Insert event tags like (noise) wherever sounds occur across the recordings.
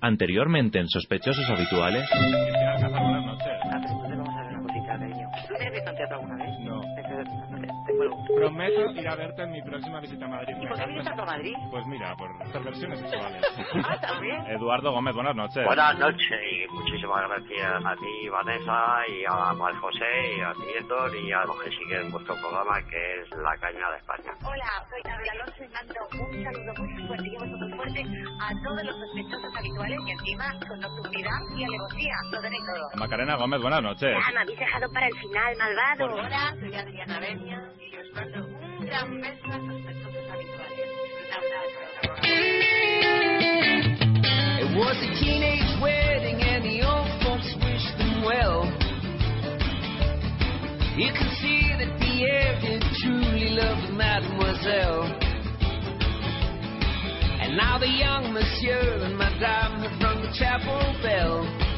Anteriormente en Sospechosos Habituales. Prometo ir a verte en mi próxima visita a Madrid. ¿Y por qué vienes a Madrid? Pues mira, por perversiones sexuales. (laughs) Ah, también. Eduardo Gómez, buenas noches. Buenas noches y muchísimas gracias a ti, Vanessa, y a María José, y a ti, Héctor, y a los que siguen vuestro programa, que es La Caña de España. Hola, soy Gabriela Alonso y mando un saludo muy fuerte y muy fuerte a todos los sospechosos habituales y encima con nocturnidad y alevosía. Lo tenéis todo. Macarena Gómez, buenas noches. Ah, me habéis dejado para el final, malvado. Hola, soy Adriana Benia y os mando un gran beso a sospechosos habituales. Abrazo. It was a teenage wedding and the old folks wished them well. You could see that Pierre did truly love Mademoiselle. And now the young monsieur and madame have rung the chapel bell.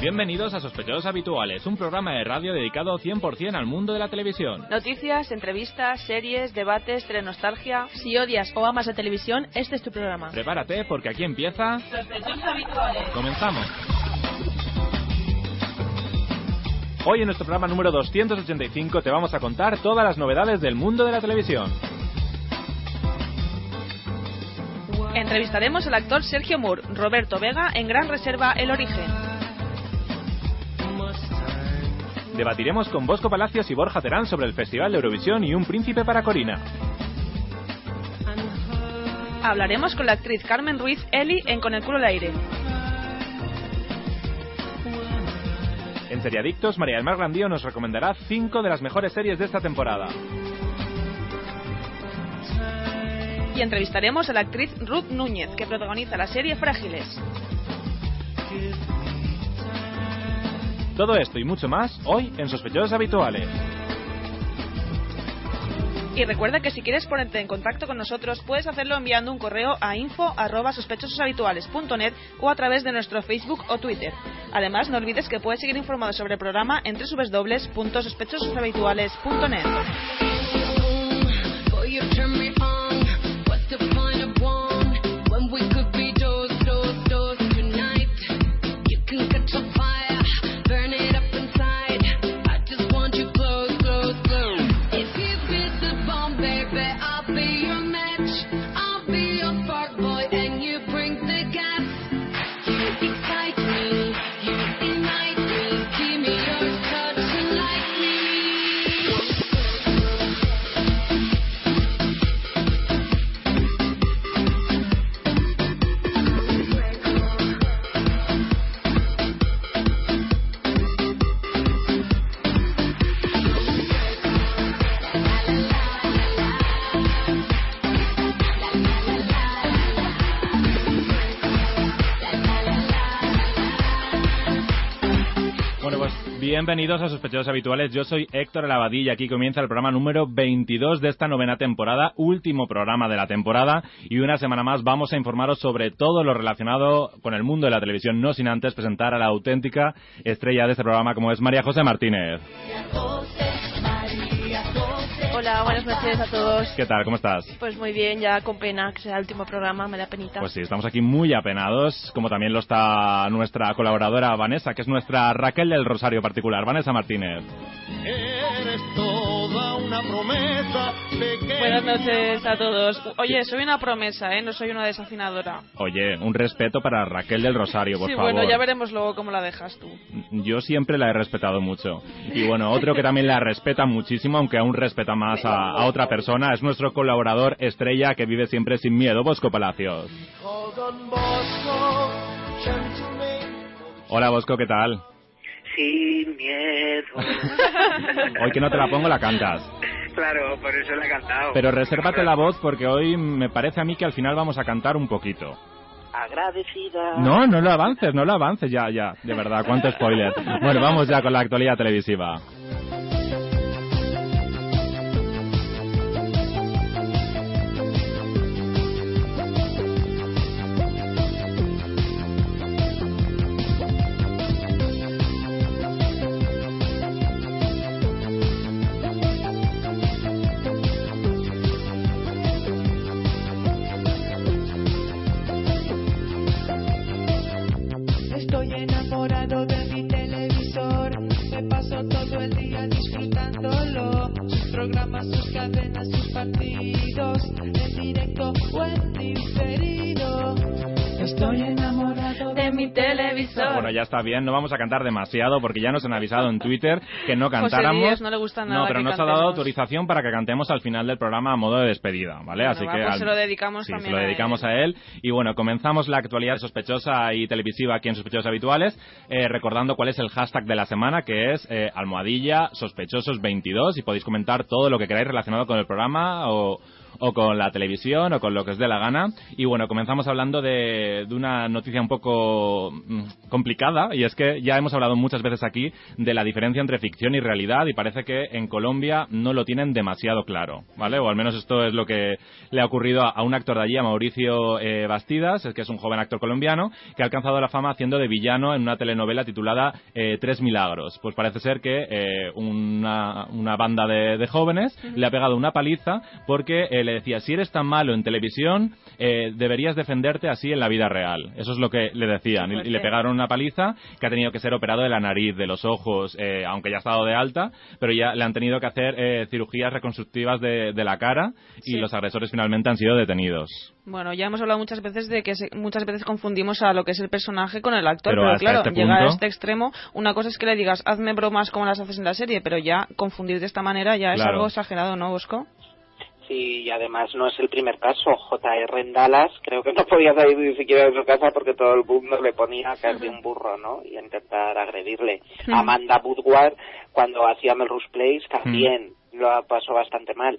Bienvenidos a Sospechosos Habituales, un programa de radio dedicado 100% al mundo de la televisión. Noticias, entrevistas, series, debates, telenostalgia. Si odias o amas la televisión, este es tu programa. Prepárate porque aquí empieza... Comenzamos. Hoy en nuestro programa número 285 te vamos a contar todas las novedades del mundo de la televisión. Entrevistaremos al actor Sergio Moore, Roberto Vega en Gran Reserva El Origen. Debatiremos con Bosco Palacios y Borja Terán sobre el Festival de Eurovisión y Un Príncipe para Corina. Hablaremos con la actriz Carmen Ruiz Eli en Con el culo al aire. En Seriadictos, María del Mar Grandío nos recomendará 5 de las mejores series de esta temporada. Y entrevistaremos a la actriz Ruth Núñez, que protagoniza la serie Frágiles. Todo esto y mucho más hoy en Sospechosos Habituales. Y recuerda que si quieres ponerte en contacto con nosotros, puedes hacerlo enviando un correo a info@sospechososhabituales.net o a través de nuestro Facebook o Twitter. Además, no olvides que puedes seguir informado sobre el programa en www.sospechososhabituales.net. bienvenidos a Sospechosos Habituales. Yo soy Héctor Lavadilla. Aquí comienza el programa número 22 de esta novena temporada, último programa de la temporada. Y una semana más vamos a informaros sobre todo lo relacionado con el mundo de la televisión, no sin antes presentar a la auténtica estrella de este programa, como es María José Martínez. Hola, buenas noches a todos. ¿Qué tal? ¿Cómo estás? Pues muy bien, ya con pena que sea el último programa, me da penita. Pues sí, estamos aquí muy apenados, como también lo está nuestra colaboradora Vanessa, que es nuestra Raquel del Rosario particular. Vanessa Martínez. Eres una promesa pequeña. Buenas noches a todos. Oye, soy una promesa, ¿eh? No soy una desafinadora. Oye, un respeto para Raquel del Rosario, por sí, favor. bueno, ya veremos luego cómo la dejas tú. Yo siempre la he respetado mucho. Y bueno, otro que también la respeta muchísimo, aunque aún respeta más a, a otra persona, es nuestro colaborador estrella que vive siempre sin miedo, Bosco Palacios. Hola Bosco, ¿qué tal? Sin miedo. (laughs) Hoy que no te la pongo la cantas. claro, por eso la he cantado. Pero resérvate la voz porque hoy me parece a mí que al final vamos a cantar un poquito. Agradecida. No, no lo avances, no lo avances, ya, ya, de verdad, cuánto spoiler. Bueno, vamos ya con la actualidad televisiva. Está bien, no vamos a cantar demasiado porque ya nos han avisado en Twitter que no cantáramos. Díaz no le gusta nada No, pero que nos ha dado autorización para que cantemos al final del programa a modo de despedida, ¿vale? Bueno, Así va, que pues al- se lo dedicamos sí, también se lo a dedicamos a él. Y bueno, comenzamos la actualidad sospechosa y televisiva aquí en Sospechosos Habituales, eh, recordando cuál es el hashtag de la semana, que es eh, almohadilla sospechosos 22 y podéis comentar todo lo que queráis relacionado con el programa o o con la televisión o con lo que os dé la gana. Y bueno, comenzamos hablando de, de una noticia un poco mm, complicada y es que ya hemos hablado muchas veces aquí de la diferencia entre ficción y realidad y parece que en Colombia no lo tienen demasiado claro, ¿vale? O al menos esto es lo que le ha ocurrido a, a un actor de allí, a Mauricio eh, Bastidas, que es un joven actor colombiano que ha alcanzado la fama haciendo de villano en una telenovela titulada eh, Tres Milagros. Pues parece ser que eh, una, una banda de, de jóvenes le ha pegado una paliza porque eh, le decía, si eres tan malo en televisión, eh, deberías defenderte así en la vida real. Eso es lo que le decían. Y, y le pegaron una paliza que ha tenido que ser operado de la nariz, de los ojos, eh, aunque ya ha estado de alta, pero ya le han tenido que hacer eh, cirugías reconstructivas de, de la cara y los agresores finalmente han sido detenidos. Bueno, ya hemos hablado muchas veces de que se- muchas veces confundimos a lo que es el personaje con el actor, Pero claro, este llegar a punto- este extremo, una cosa es que le digas, hazme bromas como las haces en la serie, pero ya confundir de esta manera ya es Claro. algo exagerado, ¿no, Bosco? Sí, y además no es el primer caso. JR en Dallas creo que no podía salir ni siquiera de su casa porque todo el mundo le ponía a caer de un burro, ¿no? Y a intentar agredirle. Mm. Amanda Woodward, cuando hacía Melrose Place, también lo pasó bastante mal.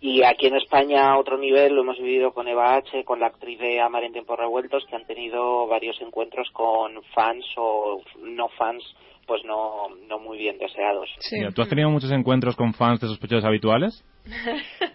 Y aquí en España, a otro nivel, lo hemos vivido con Eva H., con la actriz de Amar en tiempos revueltos, que han tenido varios encuentros con fans o no fans, pues no, no muy bien deseados. Mira, ¿Tú has tenido muchos encuentros con fans de sospechosos habituales?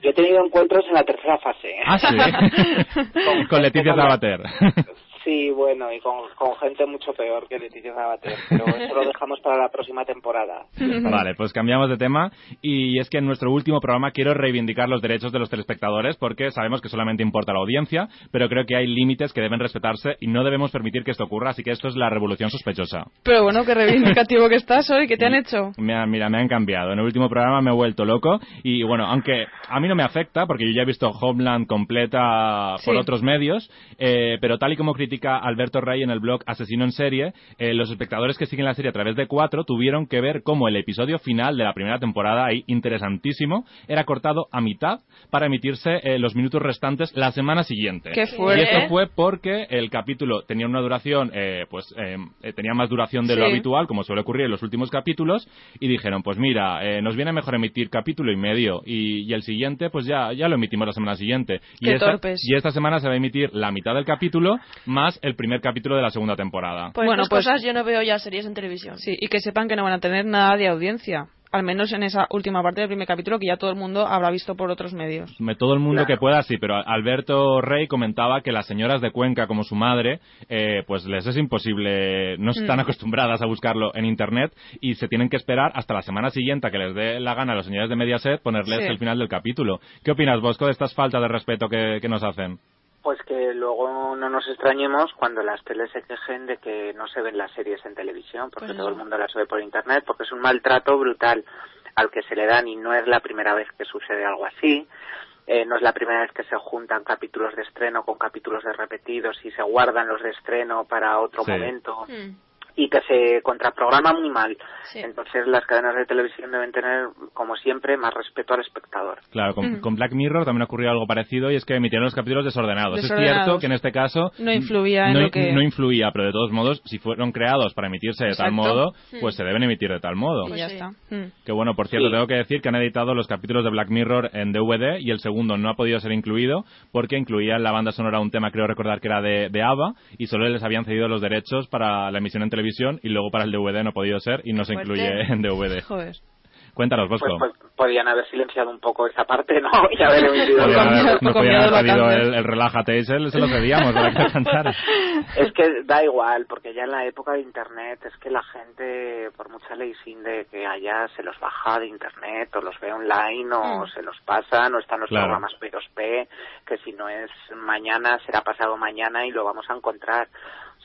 Yo he tenido encuentros en la tercera fase. ¿eh? Ah, sí. (laughs) con Leticia Sabater. (laughs) Sí, bueno, y con, con gente mucho peor que Leticia Sabater, pero eso lo dejamos para la próxima temporada. (laughs) Vale, pues cambiamos de tema y es que en nuestro último programa quiero reivindicar los derechos de los telespectadores porque sabemos que solamente importa la audiencia, pero creo que hay límites que deben respetarse y no debemos permitir que esto ocurra, así que esto es la revolución sospechosa. Pero bueno, qué reivindicativo que estás hoy, ¿qué te han hecho? Me ha- mira, me han cambiado. En el último programa me he vuelto loco y bueno, aunque a mí no me afecta porque yo ya he visto Homeland completa por Sí. otros medios, eh, pero tal y como critica Alberto Rey en el blog Asesino en Serie, eh, los espectadores que siguen la serie a través de cuatro tuvieron que ver cómo el episodio final de la primera temporada, ahí interesantísimo, era cortado a mitad para emitirse eh, los minutos restantes la semana siguiente. ¡Qué fuerte! Y esto fue porque el capítulo tenía una duración, eh, pues eh, tenía más duración de lo habitual, como suele ocurrir en los últimos capítulos, y dijeron, pues mira, eh, nos viene mejor emitir capítulo y medio, y, y el siguiente, pues ya, ya lo emitimos la semana siguiente. Y Qué esta, torpes. y esta semana se va a emitir la mitad del capítulo más el primer capítulo de la segunda temporada. Pues bueno, pues cosas yo no veo ya series en televisión. Sí, y que sepan que no van a tener nada de audiencia. Al menos en esa última parte del primer capítulo que ya todo el mundo habrá visto por otros medios. Me- Todo el mundo Claro. que pueda, sí, pero Alberto Rey comentaba que las señoras de Cuenca, como su madre, eh, pues les es imposible, no están Mm. acostumbradas a buscarlo en Internet y se tienen que esperar hasta la semana siguiente a que les dé la gana a los señores de Mediaset ponerles Sí. el final del capítulo. ¿Qué opinas, Bosco, de estas faltas de respeto que, que nos hacen? Pues que luego no nos extrañemos cuando las teles se quejen de que no se ven las series en televisión, porque Pues todo el mundo las ve por internet, porque es un maltrato brutal al que se le dan y no es la primera vez que sucede algo así. Eh, no es la primera vez que se juntan capítulos de estreno con capítulos de repetidos y se guardan los de estreno para otro Sí. momento Mm. Y que se contraprograma muy mal. Entonces las cadenas de televisión deben tener, como siempre, más respeto al espectador. Claro, con, Mm. con Black Mirror también ocurrió algo parecido y es que emitieron los capítulos desordenados. Es Desordenados. cierto que en este caso No influía en no, lo que- no influía, pero de todos modos, si fueron creados para emitirse de tal Exacto. modo, Mm. pues se deben emitir de tal modo. y ya está. Mm. Que bueno, por cierto, Sí. tengo que decir que han editado los capítulos de Black Mirror en DVD y el segundo no ha podido ser incluido porque incluía en la banda sonora un tema, creo recordar que era de, de ABBA y solo les habían cedido los derechos para la emisión en televisión y luego para el DVD no ha podido ser y no se Fuerte. incluye en DVD. Joder. Cuéntanos, Bosco. Pues, pues, podían haber silenciado un poco esa parte, ¿no? (laughs) Y haber emitido Podrían haber- no podían haber la el, el relájate y se, se lo cedíamos para que (laughs) cantara. Es que da igual, porque ya en la época de Internet es que la gente, por mucha ley sin de que haya, se los baja de Internet o los ve online o Mm. se los pasa, no están los Claro. programas P2P, que si no es mañana será pasado mañana y lo vamos a encontrar.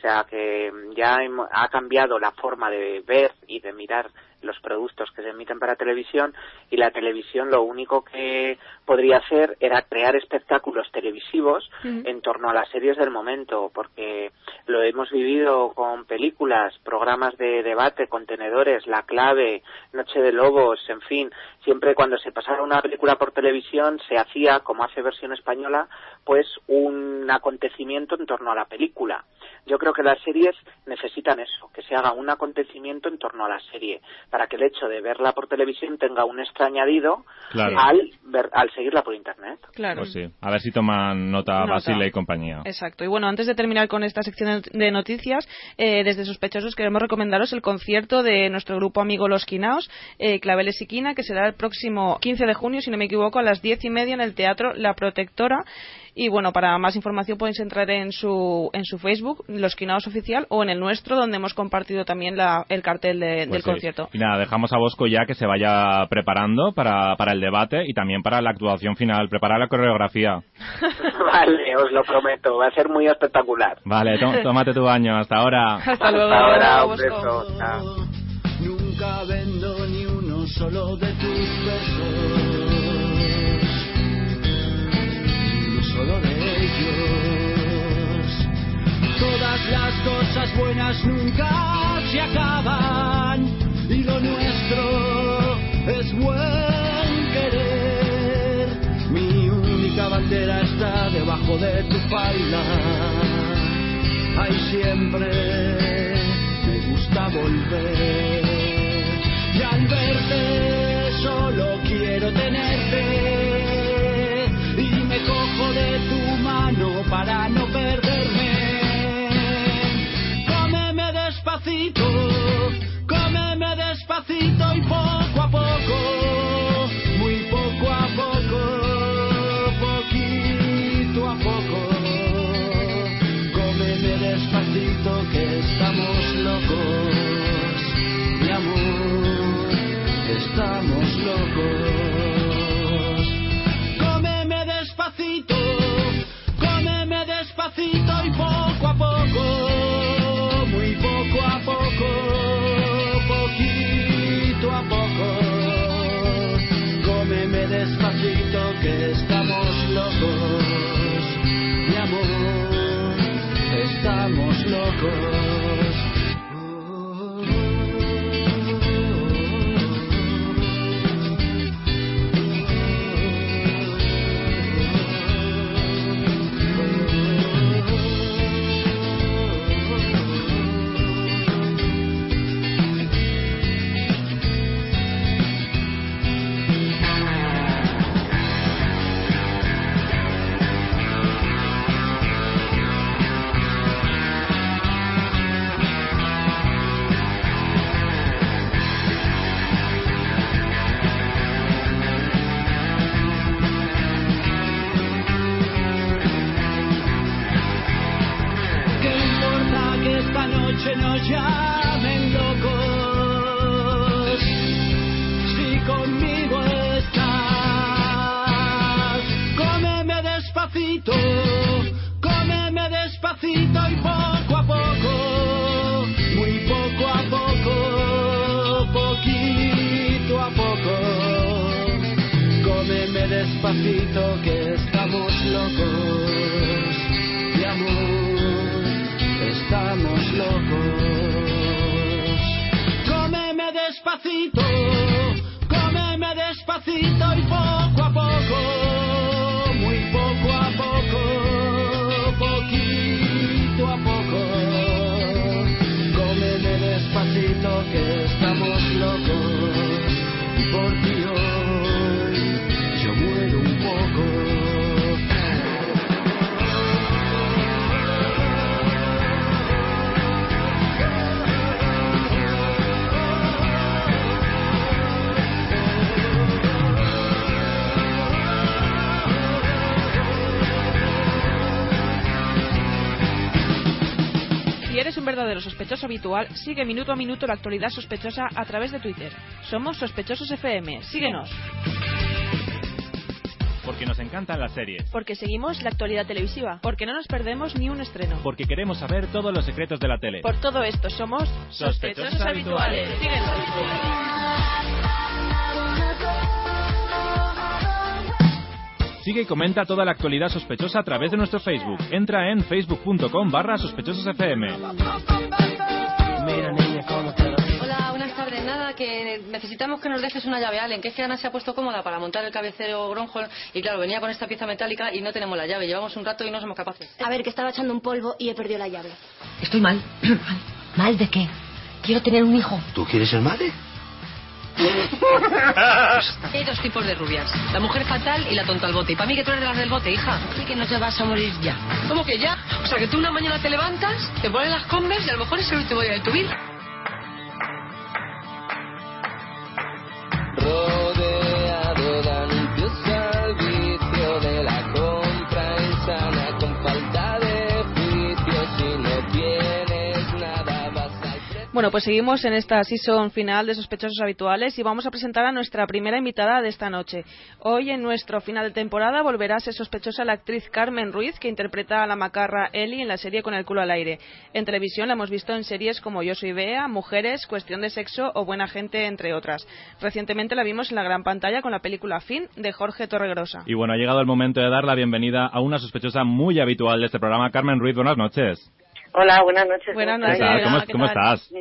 O sea que ya ha cambiado la forma de ver y de mirar los productos que se emiten para televisión y la televisión lo único que podría hacer era crear espectáculos televisivos en torno a las series del momento, porque lo hemos vivido con películas, programas de debate, contenedores, La Clave, Noche de Lobos, en fin, siempre cuando se pasaba una película por televisión se hacía, como hace versión española, pues un acontecimiento en torno a la película. Yo creo que las series necesitan eso, que se haga un acontecimiento en torno a la serie, para que el hecho de verla por televisión tenga un extra añadido Claro. al, ver- al seguirla por internet. Claro. Pues sí. A ver si toman nota, Nota. Basile y compañía. Exacto. Y bueno, antes de terminar con esta sección de noticias, eh, desde Sospechosos queremos recomendaros el concierto de nuestro grupo amigo Los Quinaos, eh, Claveles y Quina, que será el próximo 15 de junio, si no me equivoco, a las 10 y media en el Teatro La Protectora. Y bueno, para más información podéis entrar en su, en su Facebook, Los Quinaos Oficial, o en el nuestro, donde hemos compartido también la- el cartel de- Pues del sí. concierto. Y nada, dejamos a Bosco ya que se vaya preparando para, para el debate y también para la actuación final, preparar la coreografía. (laughs) vale, os lo prometo, va a ser muy espectacular. Vale, tó- (laughs) tómate tu baño. Hasta ahora. Hasta luego. Hasta ahora, un beso. Nunca vendo ni uno solo de tus besos. De ellos. Todas las cosas buenas nunca se acaban. Y lo nuestro es buen querer. Mi única bandera está debajo de tu falda. Ahí siempre me gusta volver. Y al verte despacito y poco un verdadero sospechoso habitual, sigue minuto a minuto la actualidad sospechosa a través de Twitter. Somos Sospechosos FM. Síguenos. Porque nos encantan las series. Porque seguimos la actualidad televisiva. Porque no nos perdemos ni un estreno. Porque queremos saber todos los secretos de la tele. Por todo esto somos Sospechosos habituales. Sigue y comenta toda la actualidad sospechosa a través de nuestro Facebook. Entra en facebook.com barra sospechososfm. Hola, buenas tardes. Nada, que necesitamos que nos dejes una llave, Allen, que es que Ana se ha puesto cómoda para montar el cabecero Gronholm y claro, venía con esta pieza metálica y no tenemos la llave. Llevamos un rato y no somos capaces. A ver, que estaba echando un polvo y he perdido la llave. Estoy mal. (clears throat) ¿Mal de qué? Quiero tener un hijo. ¿Tú quieres ser madre? (laughs) Hay dos tipos de rubias, la mujer fatal y la tonta al bote. Y para mí que tú eres de las del bote, hija. Así que no te vas a morir ya. ¿Cómo que ya? O sea, que tú una mañana te levantas, te pones las combes y a lo mejor es el último día de tu vida. Bueno, pues seguimos en esta season final de Sospechosos Habituales y vamos a presentar a nuestra primera invitada de esta noche. Hoy, en nuestro final de temporada, volverá a ser sospechosa la actriz Carmen Ruiz, que interpreta a la macarra Ellie en la serie Con el culo al aire. En televisión la hemos visto en series como Yo soy Bea, Mujeres, Cuestión de sexo o Buena gente, entre otras. Recientemente la vimos en la gran pantalla con la película Fin de Jorge Torregrosa. Y bueno, ha llegado el momento de dar la bienvenida a una sospechosa muy habitual de este programa, Carmen Ruiz. Buenas noches. Hola, buenas noches. Buenas ¿cómo ¿Qué estáis? tal? ¿Cómo, ¿qué cómo tal? estás?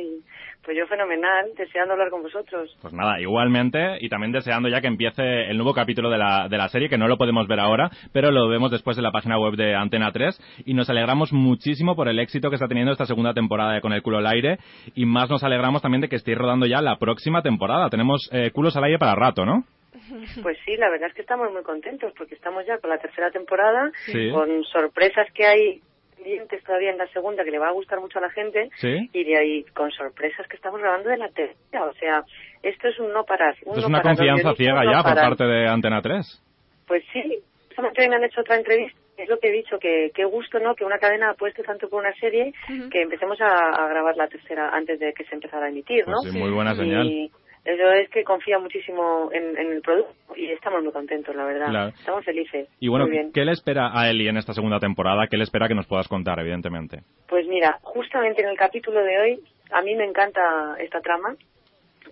Pues yo fenomenal, deseando hablar con vosotros. Pues nada, igualmente, y también deseando ya que empiece el nuevo capítulo de la, de la serie, que no lo podemos ver ahora, pero lo vemos después en la página web de Antena 3, y nos alegramos muchísimo por el éxito que está teniendo esta segunda temporada de Con el culo al aire, y más nos alegramos también de que estéis rodando ya la próxima temporada. Tenemos eh, culos al aire para rato, ¿no? Pues sí, la verdad es que estamos muy contentos porque estamos ya con la tercera temporada, Sí. con sorpresas que hay pendientes todavía en la segunda que le va a gustar mucho a la gente Sí. y de ahí con sorpresas que estamos grabando de la tercera. O sea, esto es un no parar. un Esto es no una parar, confianza ciega no ya por parte de Antena 3. Pues sí, justamente me han hecho otra entrevista. Es lo que he dicho, que qué gusto, ¿no? Que una cadena apueste tanto por una serie que empecemos a, a grabar la tercera antes de que se empezara a emitir, ¿no? Pues sí, muy buena señal. Y eso es que confía muchísimo en, en el producto y estamos muy contentos, la verdad. Claro. Estamos felices. Y bueno. ¿qué le espera a Eli en esta segunda temporada? ¿Qué le espera que nos puedas contar, evidentemente? Pues mira, justamente en el capítulo de hoy, a mí me encanta esta trama,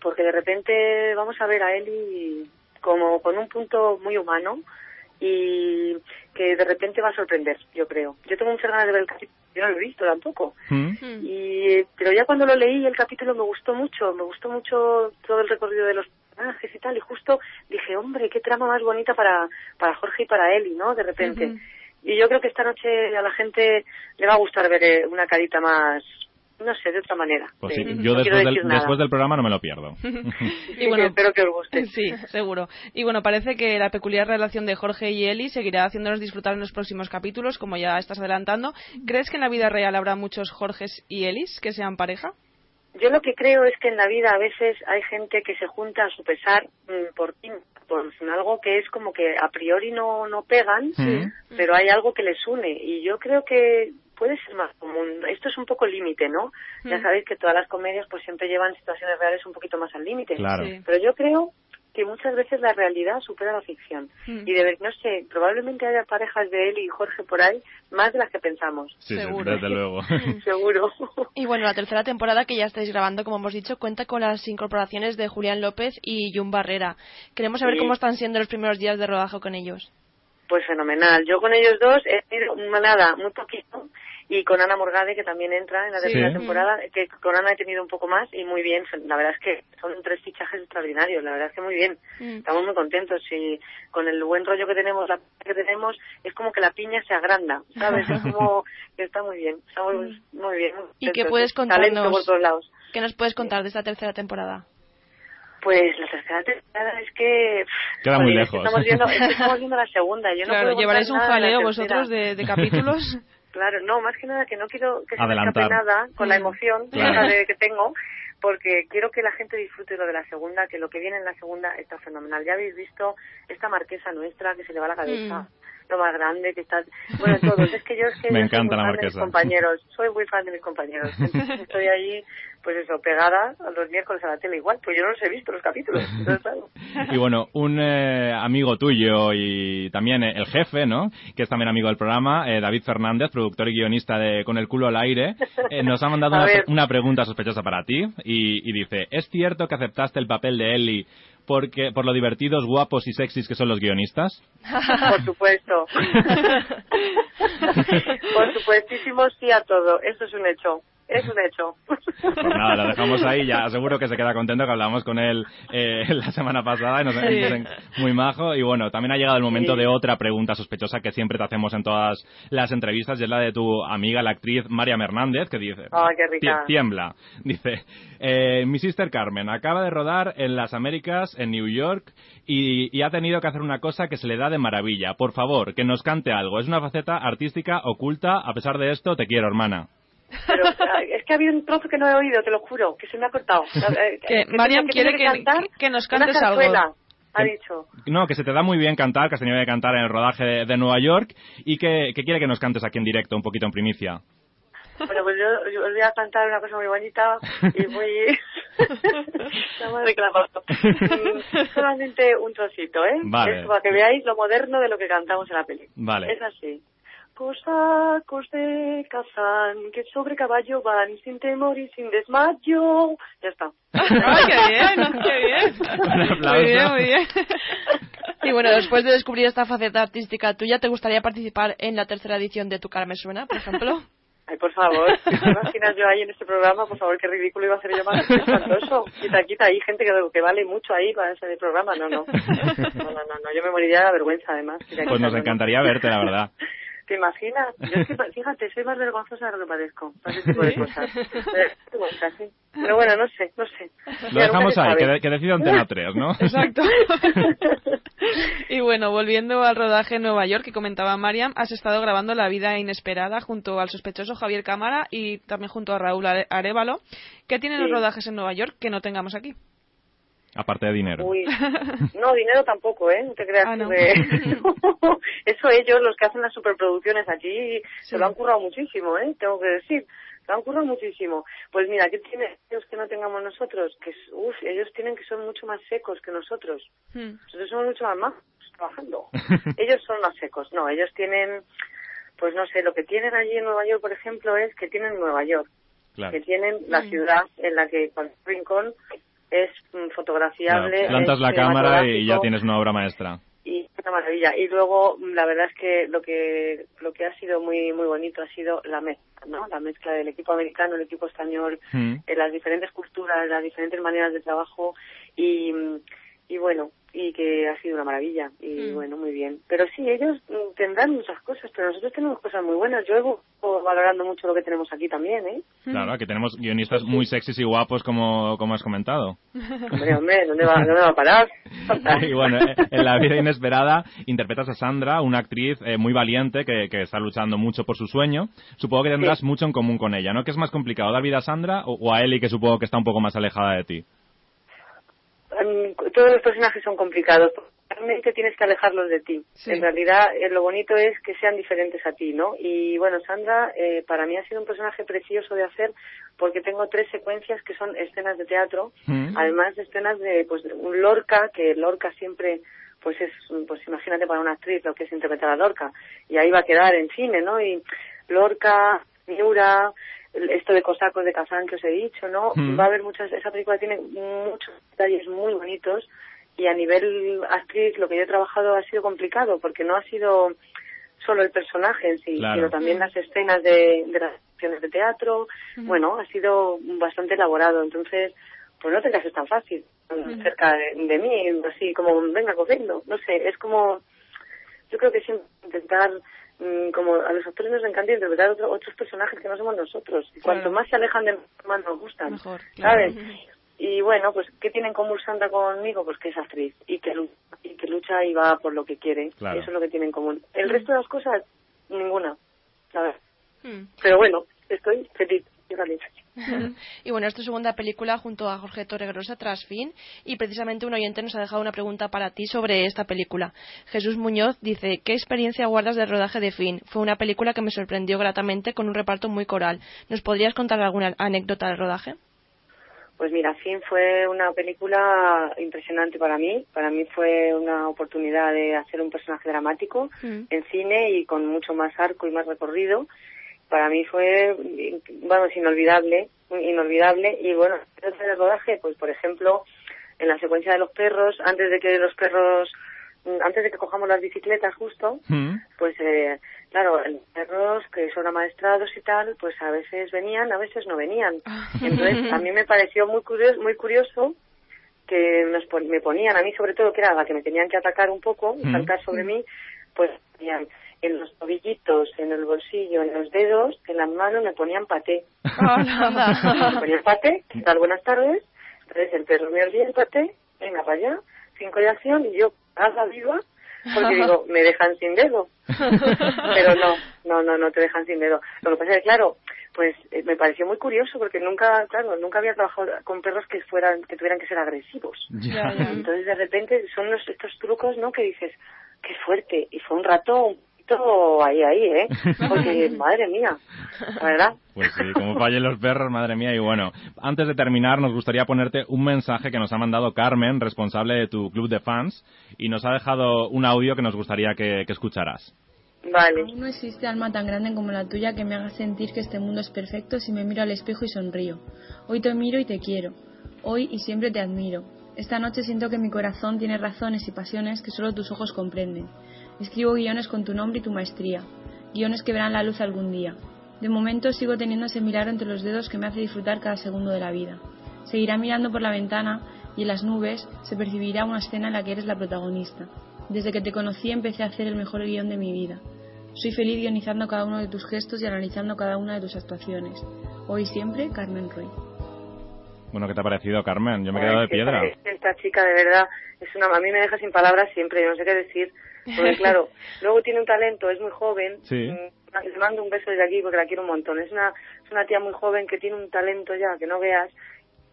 porque de repente vamos a ver a Eli como con un punto muy humano y que de repente va a sorprender, yo creo. Yo tengo muchas ganas de ver el capítulo, yo no lo he visto tampoco. ¿Mm? Y, pero ya cuando lo leí el capítulo me gustó mucho, me gustó mucho todo el recorrido de los personajes y tal, y justo dije, hombre, qué trama más bonita para, para Jorge y para Eli, ¿no? De repente. Y yo creo que esta noche a la gente le va a gustar ver eh, una carita más, no sé, de otra manera. Pues Sí, no yo después del, después del programa no me lo pierdo. (laughs) Y bueno, espero que os guste. (laughs) Sí, seguro. Y bueno, parece que la peculiar relación de Jorge y Eli seguirá haciéndonos disfrutar en los próximos capítulos, como ya estás adelantando. ¿Crees que en la vida real habrá muchos Jorges y Elis que sean pareja? Yo lo que creo es que en la vida a veces hay gente que se junta a su pesar mm, por, por algo que es como que a priori no, no pegan, Sí. pero hay algo que les une. Y yo creo que puede ser más común. Esto es un poco límite, ¿no? Ya Mm. sabéis que todas las comedias pues siempre llevan situaciones reales un poquito más al límite. Claro. Sí. Pero yo creo que muchas veces la realidad supera la ficción. Mm. Y de ver, no sé, probablemente haya parejas de él y Jorge por ahí más de las que pensamos. Sí, sí, desde luego. (laughs) (laughs) Seguro. Y bueno, la tercera temporada que ya estáis grabando, como hemos dicho, cuenta con las incorporaciones de Julián López y Jun Barrera. Queremos saber Sí. cómo están siendo los primeros días de rodaje con ellos. Pues fenomenal. Yo con ellos dos he tenido nada, muy poquito. Y con Ana Morgade, que también entra en la tercera Sí. temporada, que con Ana he tenido un poco más y muy bien. La verdad es que son tres fichajes extraordinarios, la verdad es que muy bien. Mm. Estamos muy contentos y con el buen rollo que tenemos, la que tenemos, es como que la piña se agranda, ¿sabes? Es como (laughs) que está muy bien, estamos muy bien. muy Mm. ¿Y qué puedes contarnos? por todos lados. ¿Qué nos puedes contar de esta tercera temporada? Pues la tercera temporada es que... Queda muy lejos. Estamos viendo, estamos viendo la segunda. Yo no Claro, puedo llevaréis un jaleo vosotros de, de capítulos. (laughs) Claro, no, más que nada que no quiero que se me escape nada con la Mm. emoción Claro. (laughs) de- que tengo, porque quiero que la gente disfrute lo de la segunda, que lo que viene en la segunda está fenomenal. Ya habéis visto esta marquesa nuestra que se le va la cabeza, lo más grande que estás. Bueno, todos. Es que yo es que (laughs) Me encanta muy la fan de mis compañeros. Soy muy fan de mis compañeros. Entonces (laughs) estoy allí, pues eso, pegada a los miércoles a la tele igual. Pues yo no los he visto los capítulos. (laughs) Entonces, claro. Y bueno, un eh, amigo tuyo y también eh, el jefe, ¿no? Que es también amigo del programa, eh, David Fernández, productor y guionista de Con el culo al aire, eh, nos ha mandado (laughs) una pregunta sospechosa para ti y, y dice, ¿es cierto que aceptaste el papel de Ellie porque por lo divertidos, guapos y sexys que son los guionistas? (laughs) Por supuesto. Por supuestísimo sí a todo. Eso es un hecho. Es un hecho. Pues nada, lo dejamos ahí, ya seguro que se queda contento que hablamos con él eh, (laughs) la semana pasada y nos Sí. muy majo. Y bueno, también ha llegado el momento Sí. de otra pregunta sospechosa que siempre te hacemos en todas las entrevistas y es la de tu amiga, la actriz María Hernández, que dice... Ay, qué rica. Tie- Tiembla. (laughs) Dice, eh, mi sister Carmen acaba de rodar en las Américas, en New York, y, y ha tenido que hacer una cosa que se le da de maravilla. Por favor, que nos cante algo. Es una faceta artística oculta. A pesar de esto, te quiero, hermana. Pero es que había un trozo que no he oído, te lo juro, que se me ha cortado. (laughs) Eh, Que que Mariam quiere que, cantar que- que nos una cantes algo. zarzuela, ha dicho. No, que se te da muy bien cantar, que has tenido que cantar en el rodaje de, de Nueva York y que, que quiere que nos cantes aquí en directo, un poquito en primicia. Bueno, pues yo, yo os voy a cantar una cosa muy bonita y muy... La madre que la pasó. Mm, Solamente un trocito, ¿eh? Vale. Es para que veáis lo moderno de lo que cantamos en la peli. Vale. Es así. Cosacos de Kazán, que sobre caballo van sin temor y sin desmayo. Ya está. ¡Ay, qué bien! ¡Qué bien! Muy bien, muy bien. Y bueno, después de descubrir esta faceta artística tuya, ¿te gustaría participar en la tercera edición de Tu cara me suena, por ejemplo? Ay, por favor, ¿te imaginas yo ahí en este programa? Por favor, qué ridículo iba a ser yo más espantoso. Quita, quita, hay gente que, que vale mucho ahí para ese programa. No, no. No, no, no, no. yo me moriría de la vergüenza, además. Quita, Pues quita, nos no, no. encantaría verte, la verdad. ¿Te imaginas? Yo es que, (laughs) fíjate, soy más vergonzosa de lo que parezco. Para ese tipo de cosas. (laughs) Eh. Pero bueno, no sé, no sé. Lo dejamos ahí, que, de- que decida Antena 3, ¿no? Exacto. (laughs) Y bueno, volviendo al rodaje en Nueva York que comentaba Mariam, has estado grabando La vida inesperada junto al sospechoso Javier Cámara y también junto a Raúl Are- Arevalo. ¿Qué tienen los rodajes en Nueva York que no tengamos aquí? Aparte de dinero. Uy, no, dinero tampoco, ¿eh? No te creas Ah, no. que... (laughs) Eso ellos, los que hacen las superproducciones allí, se lo han currado muchísimo, ¿eh? Tengo que decir. Se lo han currado muchísimo. Pues mira, ¿qué tienen ellos que no tengamos nosotros? Que, ellos tienen que son mucho más secos que nosotros. Hmm. Nosotros somos mucho más majos trabajando. (laughs) ellos son más secos. No, ellos tienen, pues no sé, lo que tienen allí en Nueva York, por ejemplo, es que tienen Nueva York. Claro. Que tienen la ciudad en la que cualquier rincón es mm, Claro, fotografiable. Plantas es la cámara y ya tienes una obra maestra. y una maravilla y luego mm, la verdad es que lo que lo que ha sido muy muy bonito ha sido la mezcla no la mezcla del equipo americano el equipo español Mm. eh, las diferentes culturas las diferentes maneras de trabajo y y bueno y que ha sido una maravilla y Mm. bueno muy bien pero sí ellos mm, tendrán muchas cosas pero nosotros tenemos cosas muy buenas yo he valorando mucho lo que tenemos aquí también eh Claro, aquí tenemos guionistas muy sexys y guapos, como, como has comentado. (laughs) hombre hombre dónde va dónde va a parar (laughs) y bueno, en La vida inesperada interpretas a Sandra, una actriz eh, muy valiente que, que está luchando mucho por su sueño. Supongo que tendrás mucho en común con ella, ¿no? ¿Qué es más complicado, dar vida a Sandra o, o a Ellie, que supongo que está un poco más alejada de ti? Todos los personajes son complicados. Realmente tienes que alejarlos de ti. Sí. En realidad, eh, lo bonito es que sean diferentes a ti, ¿no? Y bueno, Sandra, eh, para mí ha sido un personaje precioso de hacer porque tengo tres secuencias que son escenas de teatro, Mm. además de escenas de, pues, de un Lorca, que Lorca siempre, pues es, pues imagínate para una actriz lo que es interpretar a Lorca. Y ahí va a quedar en cine, ¿no? Y Lorca, Miura, esto de Cosacos de Kazán que os he dicho, ¿no? Mm. Va a haber muchas, esa película tiene muchos detalles muy bonitos y a nivel actriz lo que yo he trabajado ha sido complicado porque no ha sido solo el personaje en sí, Claro. sino también las escenas de, de las acciones de teatro. Bueno, ha sido bastante elaborado, entonces pues no te creas es tan fácil cerca de, de mí, así como venga cogiendo, no sé, es como yo creo que siempre intentar mm, como a los actores nos encanta interpretar otro- otros personajes que no somos nosotros y cuanto Claro. más se alejan de nosotros más nos gustan Mejor, ¿sabes? Y bueno, pues, ¿qué tiene en común Sandra conmigo? Pues que es actriz y que, lu- y que lucha y va por lo que quiere. Claro. Y eso es lo que tiene en común. El resto de las cosas, ninguna. A ver. Hmm. Pero bueno, estoy feliz. (laughs) y bueno, es tu segunda película junto a Jorge Torregrosa tras fin y precisamente un oyente nos ha dejado una pregunta para ti sobre esta película. Jesús Muñoz dice, ¿qué experiencia guardas del rodaje de Fin? Fue una película que me sorprendió gratamente con un reparto muy coral. ¿Nos podrías contar alguna anécdota del rodaje? Pues mira, Fin fue una película impresionante para mí. Para mí fue una oportunidad de hacer un personaje dramático Mm. en cine y con mucho más arco y más recorrido. Para mí fue, vamos, inolvidable, inolvidable. Y bueno, dentro del rodaje, pues por ejemplo, en la secuencia de los perros, antes de que los perros, antes de que cojamos las bicicletas justo, pues eh, claro, los perros que son amaestrados y tal, pues a veces venían, a veces no venían. Entonces, a mí me pareció muy curioso, muy curioso que nos pon- me ponían, a mí sobre todo, que era la que me tenían que atacar un poco, Mm. saltar sobre mí, pues ponían en los tobillitos, en el bolsillo, en los dedos, en las manos, me ponían paté. me ponían paté, ¿qué tal? Buenas tardes. Entonces el perro me olía el paté, venga para allá, cinco de acción, y yo, haga viva, porque digo, (laughs) me dejan sin dedo. Pero no, no, no, no te dejan sin dedo. Lo que pasa es que, claro, pues eh, me pareció muy curioso porque nunca, claro, nunca había trabajado con perros que fueran, que tuvieran que ser agresivos. Ya, ya. Entonces de repente son los, estos trucos, ¿no? Que dices, qué fuerte. Y fue un rato un poquito ahí, ahí, ¿eh? (laughs) Porque, madre mía, la verdad. Pues sí, como fallen los perros, madre mía. Y bueno, antes de terminar, nos gustaría ponerte un mensaje que nos ha mandado Carmen, responsable de tu club de fans, y nos ha dejado un audio que nos gustaría que, que escucharas. Vale. Aún no existe alma tan grande como la tuya que me haga sentir que este mundo es perfecto si me miro al espejo y sonrío. Hoy te miro y te quiero. Hoy y siempre te admiro. Esta noche siento que mi corazón tiene razones y pasiones que solo tus ojos comprenden. Escribo guiones con tu nombre y tu maestría. Guiones que verán la luz algún día. De momento sigo teniendo ese milagro entre los dedos que me hace disfrutar cada segundo de la vida. Seguirá mirando por la ventana y en las nubes se percibirá una escena en la que eres la protagonista. Desde que te conocí empecé a hacer el mejor guion de mi vida. Soy feliz guionizando cada uno de tus gestos y analizando cada una de tus actuaciones. Hoy siempre, Carmen Roy. Bueno, ¿qué te ha parecido, Carmen? Yo me he quedado de piedra. esta- Esta chica, de verdad, es una, a mí me deja sin palabras siempre, yo no sé qué decir. Porque, (laughs) claro, luego tiene un talento, es muy joven. Sí. Mm, Le mando un beso desde aquí porque la quiero un montón. Es una, es una tía muy joven que tiene un talento ya que no veas,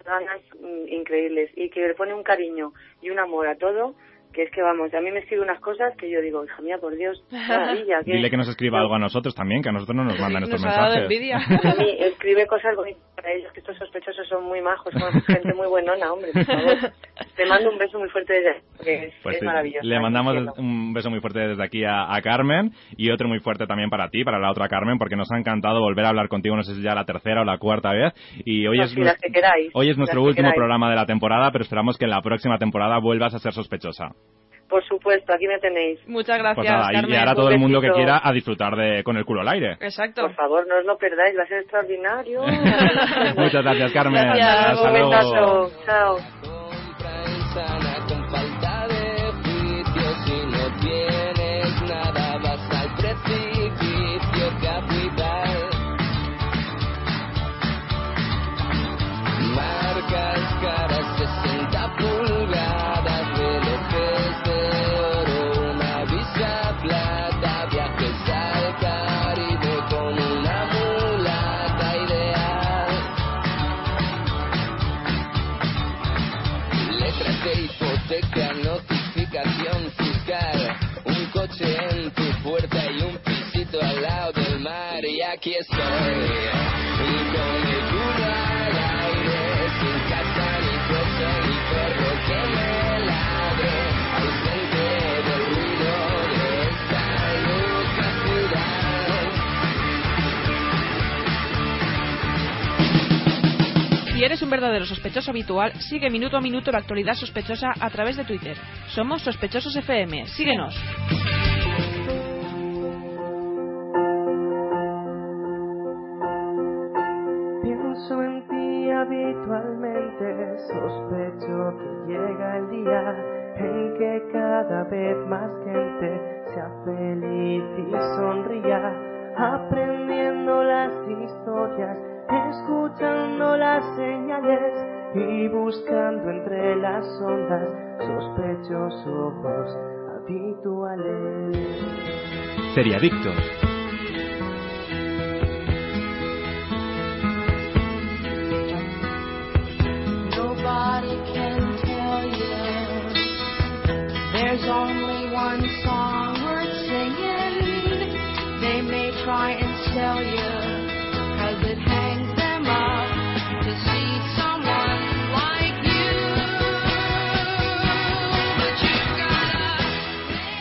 ganas mm, increíbles y que le pone un cariño y un amor a todo. Que es que vamos, a mí me escribe unas cosas que yo digo, hija mía, por Dios, (laughs) maravilla. qué- Dile que nos escriba algo a nosotros también, que a nosotros no nos mandan (laughs) estos ha dado mensajes. envidia. A mí escribe cosas bonitas para ellos, que estos sospechosos son muy majos, son gente muy buenona, hombre, por favor. Te mando un beso muy fuerte desde aquí, porque es, Pues es sí, maravilloso. le mandamos un beso muy fuerte desde aquí a, a Carmen y otro muy fuerte también para ti, para la otra Carmen, porque nos ha encantado volver a hablar contigo, no sé si ya la tercera o la cuarta vez. Y hoy No, es, las que queráis, hoy es las nuestro que último queráis. programa de la temporada, pero esperamos que en la próxima temporada vuelvas a ser sospechosa. Por supuesto, aquí me tenéis. Muchas gracias, Pues nada, y- Carmen. y ahora todo el mundo que quiera a disfrutar de con el culo al aire. Exacto. Por favor, no os lo perdáis, va a ser extraordinario. (laughs) Muchas gracias, Carmen. Hasta Un luego. Chao. Tienes nada vas al precipicio aquí estoy. Si eres un verdadero sospechoso habitual, sigue minuto a minuto la actualidad sospechosa a través de Twitter. Somos Sospechosos FM. Síguenos. Habitualmente, sospecho que llega el día en que cada vez más gente sea feliz y sonría, aprendiendo las historias, escuchando las señales y buscando entre las ondas sospechosos habituales. Seriadictos. nobody can tell you. There's only one song worth singing. They may try and sell you.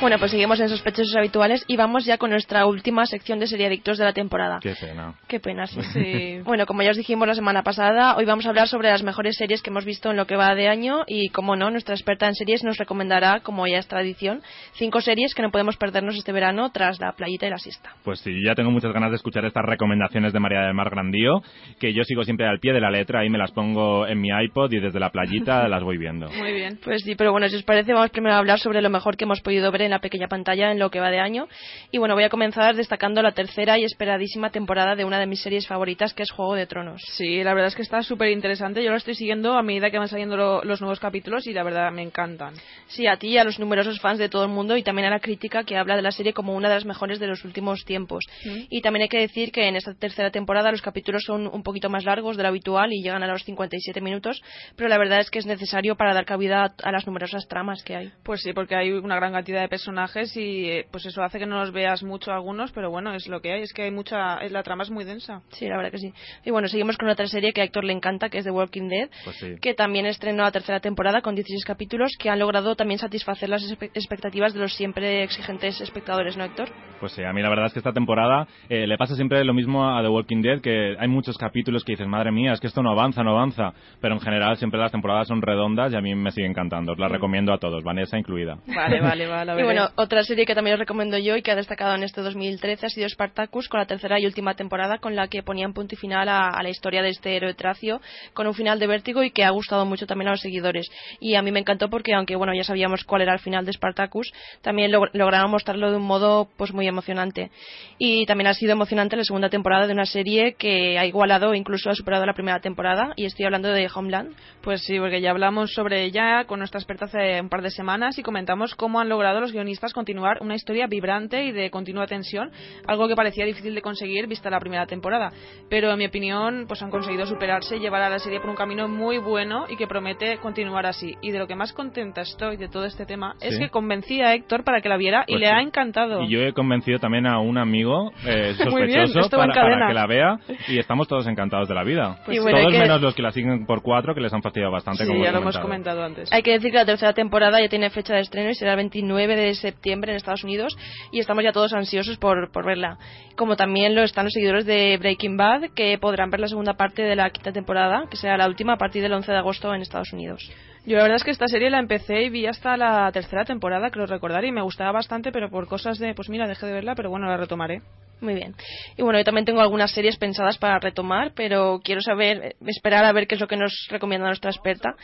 Bueno, pues seguimos en sospechosos habituales y vamos ya con nuestra última sección de seriadictos de la temporada. Qué pena. Qué pena, sí. (laughs) sí. Bueno, como ya os dijimos la semana pasada, hoy vamos a hablar sobre las mejores series que hemos visto en lo que va de año y, como no, nuestra experta en series nos recomendará, como ya es tradición, cinco series que no podemos perdernos este verano tras la playita y la siesta. Pues sí, ya tengo muchas ganas de escuchar estas recomendaciones de María del Mar Grandío, que yo sigo siempre al pie de la letra, ahí me las pongo en mi iPod y desde la playita (laughs) las voy viendo. Muy bien. Pues sí, pero bueno, si os parece, vamos primero a hablar sobre lo mejor que hemos podido ver en la pequeña pantalla en lo que va de año. Y bueno, voy a comenzar destacando la tercera y esperadísima temporada de una de mis series favoritas, que es Juego de Tronos. Sí, la verdad es que está súper interesante. Yo lo estoy siguiendo a medida que van saliendo lo- los nuevos capítulos y la verdad me encantan. Sí, a ti y a los numerosos fans de todo el mundo y también a la crítica que habla de la serie como una de las mejores de los últimos tiempos. Mm. Y también hay que decir que en esta tercera temporada los capítulos son un poquito más largos de lo habitual y llegan a los 57 minutos, pero la verdad es que es necesario para dar cabida a, a las numerosas tramas que hay. Pues sí, porque hay una gran cantidad de personajes y eh, pues eso hace que no los veas mucho algunos, pero bueno, es lo que hay, es que hay mucha, eh, la trama es muy densa. Sí, la verdad que sí. Y bueno, seguimos con otra serie que a Héctor le encanta, que es The Walking Dead, Pues sí. que también estrenó la tercera temporada con 16 capítulos que han logrado también satisfacer las espe- expectativas de los siempre exigentes espectadores, ¿no, Héctor? Pues sí, a mí la verdad es que esta temporada eh, le pasa siempre lo mismo a The Walking Dead, que hay muchos capítulos que dices, madre mía, es que esto no avanza, no avanza. Pero en general siempre las temporadas son redondas y a mí me sigue encantando. Os las recomiendo a todos, Vanessa incluida. Vale, vale, vale. Bueno, otra serie que también os recomiendo yo y que ha destacado en este 2013 ha sido Spartacus con la tercera y última temporada con la que ponían punto y final a, la historia de este héroe tracio con un final de vértigo y que ha gustado mucho también a los seguidores. Y a mí me encantó porque aunque bueno ya sabíamos cuál era el final de Spartacus, también log- lograron mostrarlo de un modo pues muy emocionante. Y también ha sido emocionante la segunda temporada de una serie que ha igualado incluso ha superado la primera temporada y estoy hablando de Homeland. Pues sí, porque ya hablamos sobre ella con nuestra experta hace un par de semanas y comentamos cómo han logrado los guionistas continuar una historia vibrante y de continua tensión, algo que parecía difícil de conseguir vista la primera temporada. Pero en mi opinión, pues han conseguido superarse y llevar a la serie por un camino muy bueno y que promete continuar así. Y de lo que más contenta estoy de todo este tema es Sí. que convencí a Héctor para que la viera y Pues le sí. ha encantado. Y yo he convencido también a un amigo eh, (laughs) bien, sospechoso esto va en para, para que la vea y (laughs) estamos todos encantados de la vida. Pues Y bueno, todos que- menos los que la siguen por cuatro que les han fastidiado bastante. Sí, como ya lo hemos comentado. comentado antes. Hay que decir que la tercera temporada ya tiene fecha de estreno y será el 29 de septiembre en Estados Unidos y estamos ya todos ansiosos por, por verla. Como también lo están los seguidores de Breaking Bad que podrán ver la segunda parte de la quinta temporada, que será la última a partir del 11 de agosto en Estados Unidos. Yo la verdad es que esta serie la empecé y vi hasta la tercera temporada, creo recordar, y me gustaba bastante, pero por cosas de, pues mira, dejé de verla, pero bueno, la retomaré. Muy bien. Y bueno, yo también tengo algunas series pensadas para retomar, pero quiero saber, esperar a ver qué es lo que nos recomienda nuestra experta.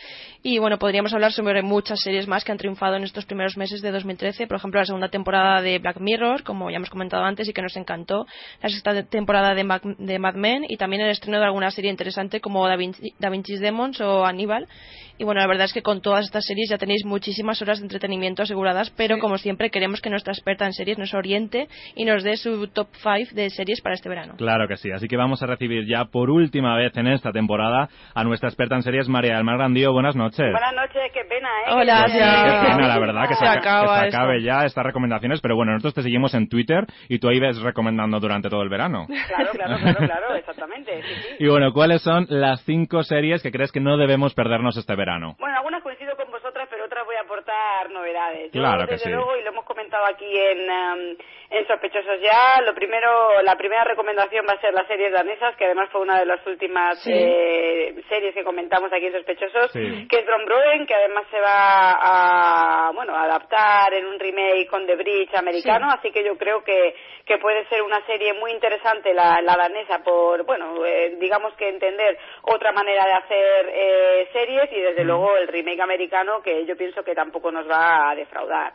Y bueno, podríamos hablar sobre muchas series más que han triunfado en estos primeros meses de 2013. Por ejemplo, la segunda temporada de Black Mirror, como ya hemos comentado antes y que nos encantó. La sexta temporada de, Mac- de Mad Men y también el estreno de alguna serie interesante como Da, Vinci- Da Vinci's Demons o Aníbal. Y bueno, la verdad es que con todas estas series ya tenéis muchísimas horas de entretenimiento aseguradas, pero como siempre queremos que nuestra experta en series nos oriente y nos dé su top 5 de series para este verano. Claro que sí, así que vamos a recibir ya por última vez en esta temporada a nuestra experta en series, María del Mar Grandío. Buenas noches. Buenas noches, qué pena, ¿eh? Hola, sí. Qué pena, la verdad, que se, Se aca- acaba que se esto. acabe ya estas recomendaciones, pero bueno, nosotros te seguimos en Twitter y tú ahí ves recomendando durante todo el verano. (laughs) Claro, claro, claro, claro, exactamente, sí, sí. Y bueno, ¿cuáles son las cinco series que crees que no debemos perdernos este verano? Bueno, algunas coincido con vosotras, pero otras voy a aportar novedades. Yo, Claro que desde sí. luego, y lo hemos comentado aquí en, em, en Sospechosos ya, lo primero, la primera recomendación va a ser las series danesas, que además fue una de las últimas Sí. eh, series que comentamos aquí en Sospechosos, Sí. que es Brombroen, que además se va a, bueno, a adaptar en un remake con The Bridge americano, así que yo creo que, que puede ser una serie muy interesante la, la danesa por, bueno, eh, digamos que entender otra manera de hacer eh, series y desde luego el remake americano que yo pienso que tampoco nos va a defraudar.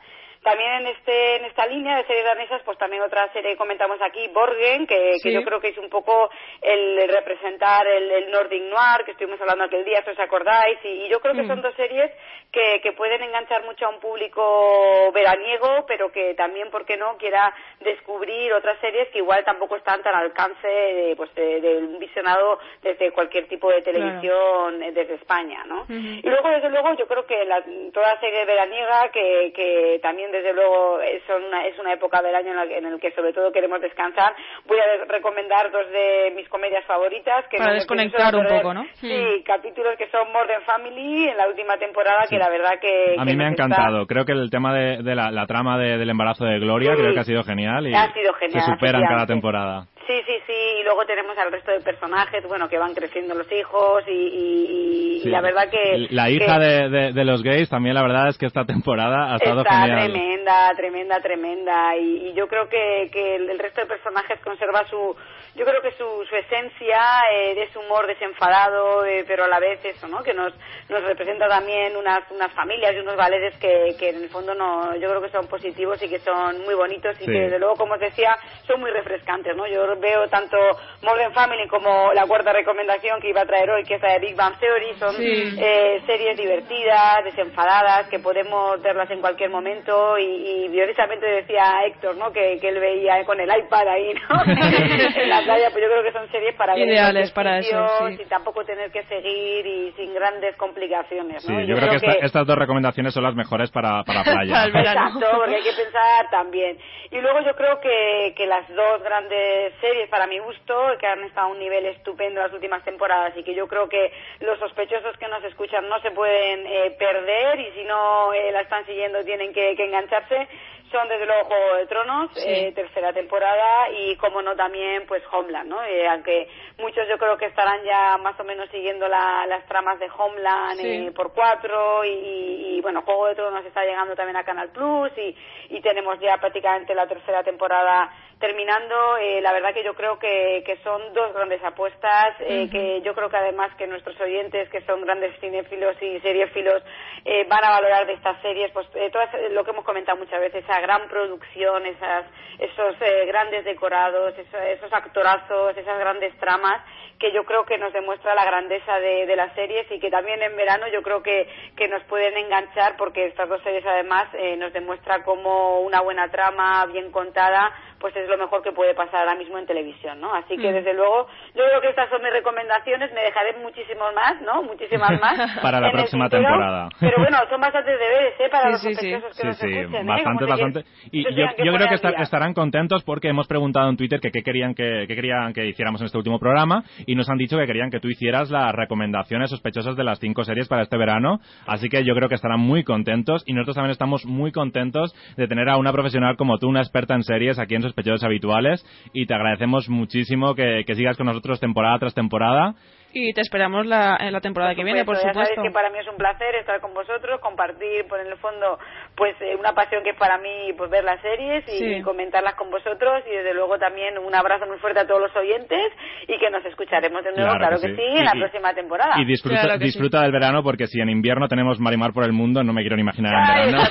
También en este en esta línea de series danesas, pues también otra serie que comentamos aquí, Borgen, que, que yo creo que es un poco el representar el, el Nordic Noir, que estuvimos hablando aquel día, si os acordáis, y, y yo creo que Mm. son dos series que, que pueden enganchar mucho a un público veraniego, pero que también, ¿por qué no?, quiera descubrir otras series que igual tampoco están tan al alcance de, pues, de, de un visionado desde cualquier tipo de televisión eh, desde España, ¿no? Y luego, desde luego, yo creo que la, toda serie veraniega que, que también desde luego es una, es una época del año en la, que- en el que sobre todo queremos descansar. Voy a recomendar dos de mis comedias favoritas. Que Para no desconectar un poco, ¿no? Sí, capítulos que son Modern Family en la última temporada, que la verdad que... A que mí me ha está- encantado. Creo que el tema de, de la, la trama de- del embarazo de Gloria Sí. creo que ha sido genial y Ha sido genial, se superan cada temporada. Sí, sí, sí, y luego tenemos al resto de personajes, bueno, que van creciendo los hijos y, y- y la verdad que... La hija que de, de- de los gays también la verdad es que esta temporada ha estado Está genial. tremenda, tremenda, tremenda y, y yo creo que, que el, el resto de personajes conserva su, yo creo que su, su esencia eh, de ese humor desenfadado, eh, pero a la vez eso, ¿no? Que nos, nos representa también unas, unas familias y unos valores que, que en el fondo no, yo creo que son positivos y que son muy bonitos y Sí. que desde luego, como os decía, son muy refrescantes, ¿no? Yo veo tanto Modern Family como la cuarta recomendación que iba a traer hoy, que es la de Big Bang Theory, son Sí. eh, series divertidas, desenfadadas, que podemos verlas en cualquier momento y, y precisamente decía Héctor, ¿no? Que, que él veía con el iPad ahí, ¿no? (laughs) en la playa, pues yo creo que son series para ver Ideales cualquier para eso, sí. y tampoco tener que seguir y sin grandes complicaciones, Sí, ¿no? Y yo creo que, esta- estas dos recomendaciones son las mejores para, para (laughs) playa. Exacto, porque hay que pensar también. Y luego yo creo que, que las dos grandes series, para mi gusto, que han estado a un nivel estupendo las últimas temporadas y que yo creo que los sospechosos que nos escuchan no se pueden eh, perder y si no eh, la están siguiendo tienen que engancharse, son desde luego Juego de Tronos, Sí. eh, tercera temporada y como no también pues Homeland, ¿no? Eh, aunque muchos yo creo que estarán ya más o menos siguiendo la- las tramas de Homeland Sí. eh, por cuatro y, y, y, bueno Juego de Tronos está llegando también a Canal Plus y, y tenemos ya prácticamente la tercera temporada terminando eh, la verdad que yo creo que, que son dos grandes apuestas eh, Ujú. que yo creo que además que nuestros oyentes que son grandes cinéfilos y seriefilos eh, van a valorar de estas series pues todas lo que hemos comentado muchas veces esa gran producción esas esos eh, grandes decorados esos, esos actorazos esas grandes tramas que yo creo que nos demuestra la grandeza de, de las series y que también en verano yo creo que, que nos pueden enganchar porque estas dos series además eh, nos demuestra como una buena trama bien contada pues es lo mejor que puede pasar ahora mismo en televisión, ¿no? Así que Mm. desde luego yo creo que estas son mis recomendaciones, me dejaré muchísimos más, ¿no? Muchísimas (laughs) más. Para la próxima temporada. Pero bueno, son bastantes deberes, ¿eh? Para Sí, los sí, sí. que Sí, nos sí, escuchen, ¿eh? bastante, se bastante. Y yo, que yo creo que al esta- día. estarán contentos porque hemos preguntado en Twitter que qué querían que, qué querían que hiciéramos en este último programa y nos han dicho que querían que tú hicieras las recomendaciones sospechosas de las cinco series para este verano. Así que yo creo que estarán muy contentos y nosotros también estamos muy contentos de tener a una profesional como tú, una experta en series aquí en Sospechosos Habituales y te agradecemos muchísimo que, que sigas con nosotros temporada tras temporada. Y te esperamos la, en la temporada que viene, por supuesto, ya supuesto. sabéis que para mí es un placer estar con vosotros, compartir, por en el fondo, pues eh, una pasión que es para mí pues ver las series y, Sí. comentarlas con vosotros y desde luego también un abrazo muy fuerte a todos los oyentes y que nos escucharemos de nuevo, Claro claro, que que, sí. sí, en la Y- próxima temporada. Y disfruta, disfruta del verano porque si en invierno tenemos Marimar por el mundo, no me quiero ni imaginar Ay, en verano.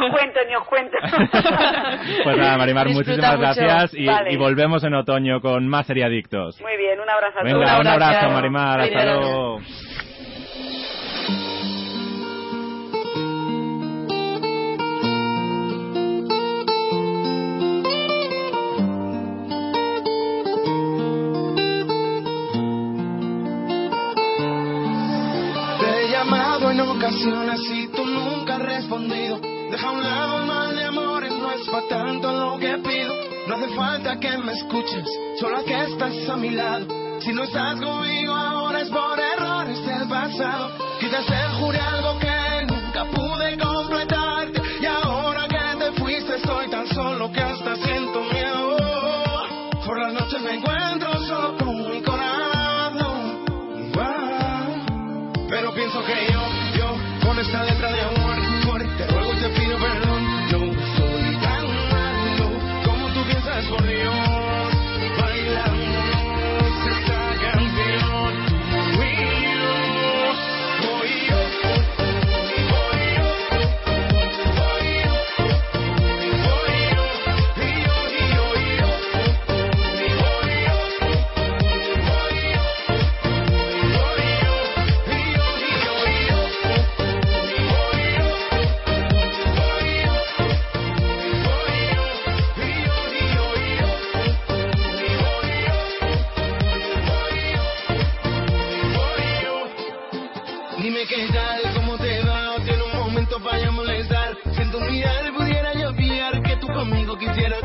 ni os cuento, ni os cuento. (laughs) Pues nada, Marimar, Disfruta muchísimas mucho. gracias y, Vale. y volvemos en otoño con más seriadictos. Muy bien, un abrazo a Venga, todos. un abrazo, Marimar. Hasta luego. Ocasiones y tú nunca has respondido. Deja a un lado el mal de amores, no es para tanto lo que pido. No hace falta que me escuches, solo que estás a mi lado. Si no estás conmigo ahora es por errores del pasado. Quizás te juré algo que nunca pude completarte. letal. ¿Cómo te va? O si en un momento vaya molestar. Si en tu mirar pudiera yo fiar que tú conmigo quisieras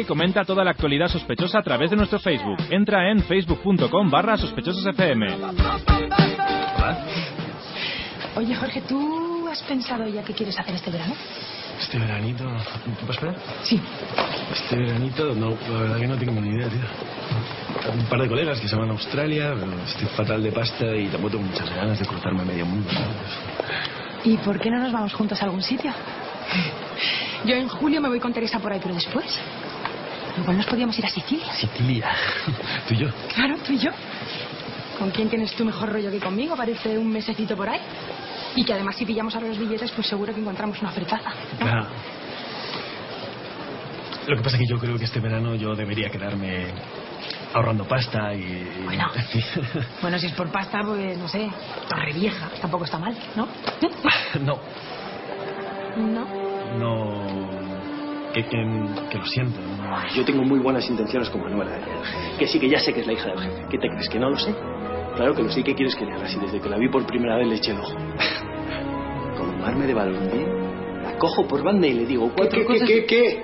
Sigue y comenta toda la actualidad sospechosa a través de nuestro Facebook. Entra en facebook.com barra sospechososfm. Oye, Jorge, ¿tú has pensado ya qué quieres hacer este verano? Este veranito... ¿Puedo esperar? Sí. Este veranito, no, la verdad que no tengo ni idea, tío. Un par de colegas que se van a Australia, pero estoy fatal de pasta y tampoco tengo muchas ganas de cruzarme a medio mundo, ¿sabes? ¿Y por qué no nos vamos juntos a algún sitio? Yo en julio me voy con Teresa por ahí, pero después... Igual nos podíamos ir a Sicilia. Sicilia. (laughs) Tú y yo. Claro, tú y yo. ¿Con quién tienes tú mejor rollo que conmigo? Parece un mesecito por ahí. Y que además si pillamos ahora los billetes, pues seguro que encontramos una ofertaza. Claro. Lo que pasa es que yo creo que este verano yo debería quedarme ahorrando pasta y... Bueno. (laughs) Bueno, si es por pasta, pues no sé, torre vieja. Tampoco está mal, ¿no? (laughs) no, No. no... Que, que, que lo siento. no. Yo tengo muy buenas intenciones con Manuela. ¿eh? Que sí, que ya sé que es la hija del jefe. ¿Qué te crees? ¿Que no lo sé? Claro que lo sé. ¿Qué quieres que le haga? Si desde que la vi por primera vez le eché el ojo. (laughs) Con un arme de balompié, la cojo por banda y le digo cuatro ¿Qué, qué, cosas... qué, qué?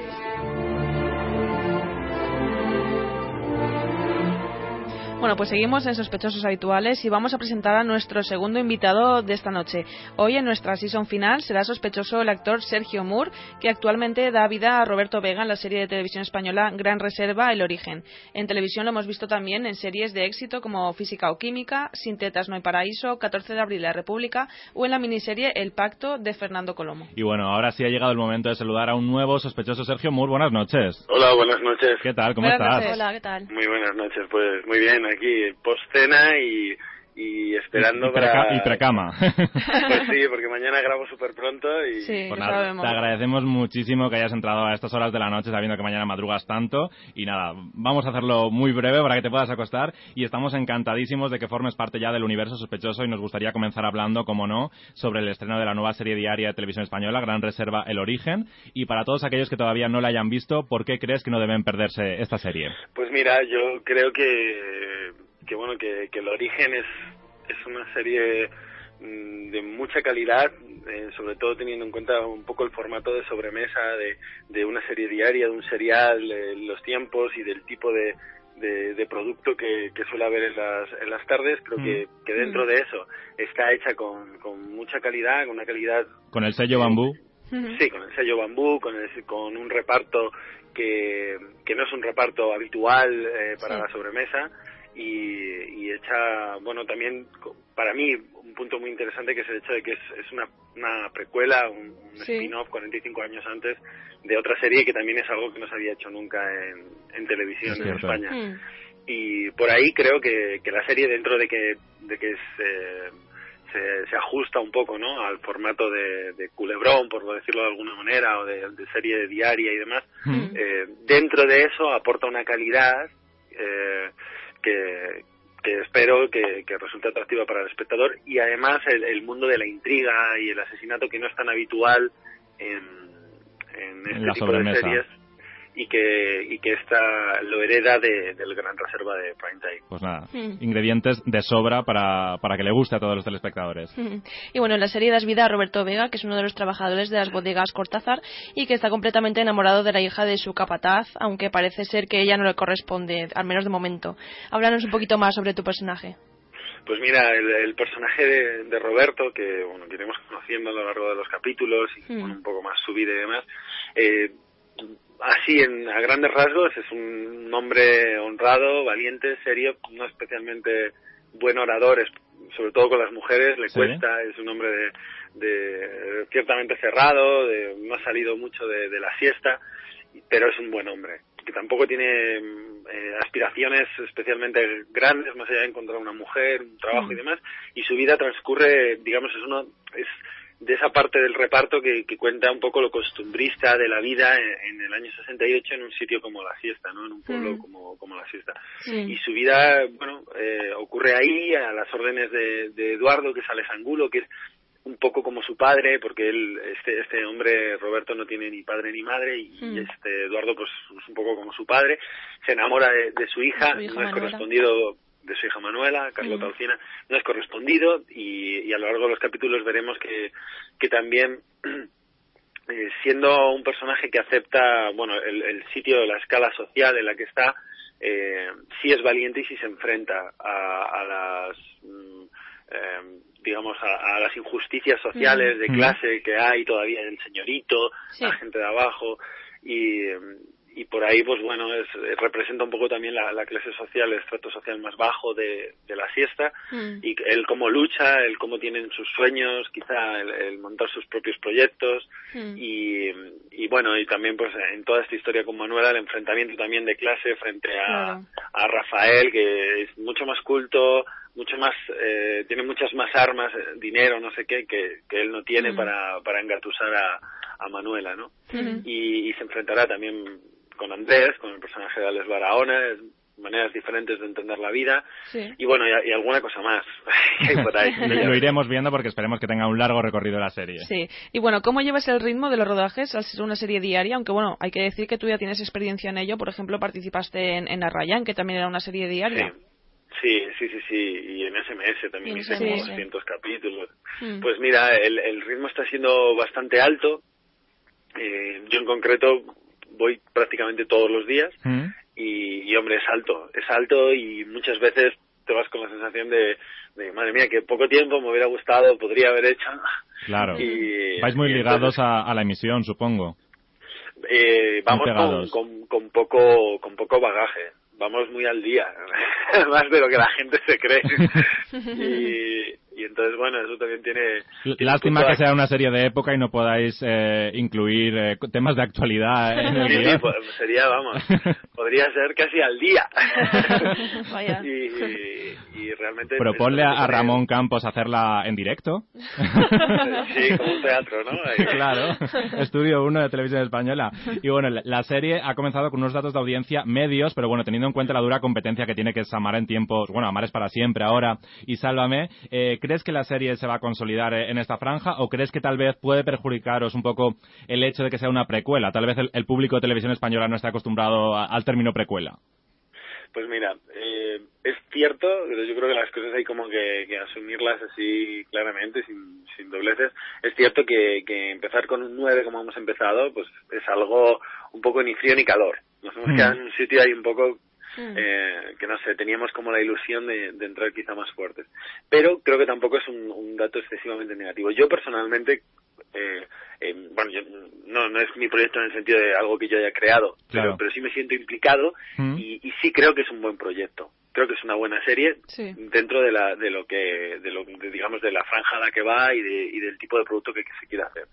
Bueno, pues seguimos en Sospechosos Habituales y vamos a presentar a nuestro segundo invitado de esta noche. Hoy en nuestra season final será sospechoso el actor Sergio Moore, que actualmente da vida a Roberto Vega en la serie de televisión española Gran Reserva El Origen. En televisión lo hemos visto también en series de éxito como Física o Química, Sin tetas no hay paraíso, 14 de abril La República o en la miniserie El Pacto de Fernando Colomo. Y bueno, ahora sí ha llegado el momento de saludar a un nuevo sospechoso Sergio Moore. Buenas noches. Hola, buenas noches. ¿Qué tal? ¿Cómo Buenas estás? noches. Hola, ¿qué tal? Muy buenas noches, pues muy bien, aquí post-cena y, y esperando Y, preca- para... y precama. Pues sí, porque mañana grabo súper pronto y... Pues nada, te agradecemos muchísimo que hayas entrado a estas horas de la noche sabiendo que mañana madrugas tanto. Y nada, vamos a hacerlo muy breve para que te puedas acostar. Y estamos encantadísimos de que formes parte ya del universo sospechoso y nos gustaría comenzar hablando, como no, sobre el estreno de la nueva serie diaria de televisión española, Gran Reserva El Origen. Y para todos aquellos que todavía no la hayan visto, ¿por qué crees que no deben perderse esta serie? Pues mira, yo creo que, que bueno, que, que el origen es, es una serie mm, de mucha calidad, eh, sobre todo teniendo en cuenta un poco el formato de sobremesa de, de una serie diaria, de un serial, eh, los tiempos y del tipo de, de, de producto que, que suele haber en las, en las tardes. Creo que, que dentro de eso está hecha con, con mucha calidad, con una calidad Con el sello bambú. Sí, con el sello bambú, con, el- con un reparto que, que no es un reparto habitual eh, para Sí. la sobremesa y, y hecha, bueno, también para mí un punto muy interesante que es el hecho de que es, es una, una precuela, un, un Sí. spin-off 45 años antes de otra serie que también es algo que no se había hecho nunca en, en televisión Es en. España Mm. y por ahí creo que, que la serie dentro de que de que se, se, se ajusta un poco no al formato de, de culebrón por decirlo de alguna manera o de, de serie diaria y demás eh, dentro de eso aporta una calidad eh, que, que espero que, que resulte atractiva para el espectador y además el, el mundo de la intriga y el asesinato que no es tan habitual en, en este tipo de series y que y que esta lo hereda de, del Gran Reserva de Prime Time. Pues nada, Mm. ingredientes de sobra para, para que le guste a todos los telespectadores. Y bueno, en la serie das vida a Roberto Vega, que es uno de los trabajadores de las bodegas Cortázar y que está completamente enamorado de la hija de su capataz, aunque parece ser que ella no le corresponde, al menos de momento. Háblanos un poquito más sobre tu personaje. Pues mira, el, el personaje de, de Roberto, que bueno, que iremos conociendo a lo largo de los capítulos y Mm. con un poco más su vida y demás, eh, así en, a grandes rasgos es un hombre honrado, valiente, serio, no especialmente buen orador, es- sobre todo con las mujeres, le Sí. cuesta, es un hombre de, de ciertamente cerrado, de, no ha salido mucho de, de la siesta, pero es un buen hombre, que tampoco tiene mm, eh, aspiraciones especialmente grandes, más allá de encontrar una mujer, un trabajo y demás, y su vida transcurre, digamos, es uno, es de esa parte del reparto que, que cuenta un poco lo costumbrista de la vida en, en el año 68 en un sitio como la siesta, ¿no? En un pueblo Mm. como, como la siesta. Y su vida, bueno, eh, ocurre ahí a las órdenes de, de Eduardo, que es Alex Angulo, que es un poco como su padre, porque él, este, este hombre, Roberto, no tiene ni padre ni madre, y Mm. este Eduardo, pues, es un poco como su padre, se enamora de, de su hija, Su hija no es Manuela. correspondido de su hija Manuela, Carlota Mm. Alcina, no es correspondido, y, y a lo largo de los capítulos veremos que, que también (clears throat) eh, siendo un personaje que acepta bueno el, el sitio la escala social en la que está eh, sí es valiente y sí se enfrenta a, a las mm, eh, digamos a, a las injusticias sociales Mm. de Mm. clase que hay todavía el señorito Sí. la gente de abajo y eh, y por ahí pues bueno es, eh, representa un poco también la, la clase social el estrato social más bajo de, de la siesta Mm. y él cómo lucha, él cómo tienen sus sueños, quizá el, el montar sus propios proyectos Mm. y, y bueno, y también pues en toda esta historia con Manuela el enfrentamiento también de clase frente a, Claro. a Rafael que es mucho más culto, mucho más, eh, tiene muchas más armas, eh, dinero, no sé qué, que, que él no tiene Mm. para, para engatusar a, a Manuela, ¿no? Ujú. y, y se enfrentará también con Andrés, con el personaje de Alex Barahona, es maneras diferentes de entender la vida Sí. y bueno, y, y alguna cosa más (laughs) por ahí. (laughs) Lo, lo iremos viendo porque esperemos que tenga un largo recorrido la serie. Sí. Y bueno, ¿cómo llevas el ritmo de los rodajes al ser una serie diaria? Aunque bueno, hay que decir que tú ya tienes experiencia en ello. Por ejemplo, participaste en, en Arrayan, que también era una serie diaria. Sí, sí, sí, sí, y en SMS también hice como SMS. 200 capítulos. Mm. Pues mira, el, el ritmo está siendo bastante alto. Eh, yo en concreto voy prácticamente todos los días Mm. y, y, hombre, es alto, es alto y muchas veces te vas con la sensación de, de, madre mía, que poco tiempo me hubiera gustado, podría haber hecho. Claro. (laughs) Y, Vais muy ligados a, a la emisión, supongo. Eh, vamos con, con, con poco con poco bagaje vamos muy al día (laughs) más de lo que la gente se cree (laughs) y, y entonces bueno eso también tiene, Lástima que sea una serie de época y no podáis eh, incluir eh, temas de actualidad en el Sí, sí, pues, sería vamos (laughs) podría ser casi al día (laughs) Vaya. y, y, y realmente Proponle a, Ramón Campos hacerla en directo. (laughs) sí como un teatro no Ahí. claro, Estudio 1 de Televisión Española. Y bueno, la, la serie ha comenzado con unos datos de audiencia medios, pero bueno, teniendo en cuenta la dura competencia que tiene que es Amar en tiempos, bueno, Amar es para siempre ahora y Sálvame, eh, ¿crees que la serie se va a consolidar eh, en esta franja o crees que tal vez puede perjudicaros un poco el hecho de que sea una precuela? Tal vez el, el público de Televisión Española no está acostumbrado a- al término precuela. Pues mira, eh, es cierto, pero yo creo que las cosas hay como que, que asumirlas así claramente, sin, sin dobleces. Es cierto que, que empezar con un 9 como hemos empezado, pues es algo un poco ni frío ni calor. Nos hemos Mm. quedado en un sitio ahí un poco eh, que no sé, teníamos como la ilusión de, de entrar quizá más fuertes. Pero creo que tampoco es un, un dato excesivamente negativo. Yo personalmente, eh, eh, bueno, yo- no, no es mi proyecto en el sentido de algo que yo haya creado, Claro. pero, pero sí me siento implicado Mm. y, y sí creo que es un buen proyecto. Creo que es una buena serie Sí. dentro de la de lo que de lo de, digamos de la franja a la que va y, de, y del tipo de producto que, que se quiere hacer.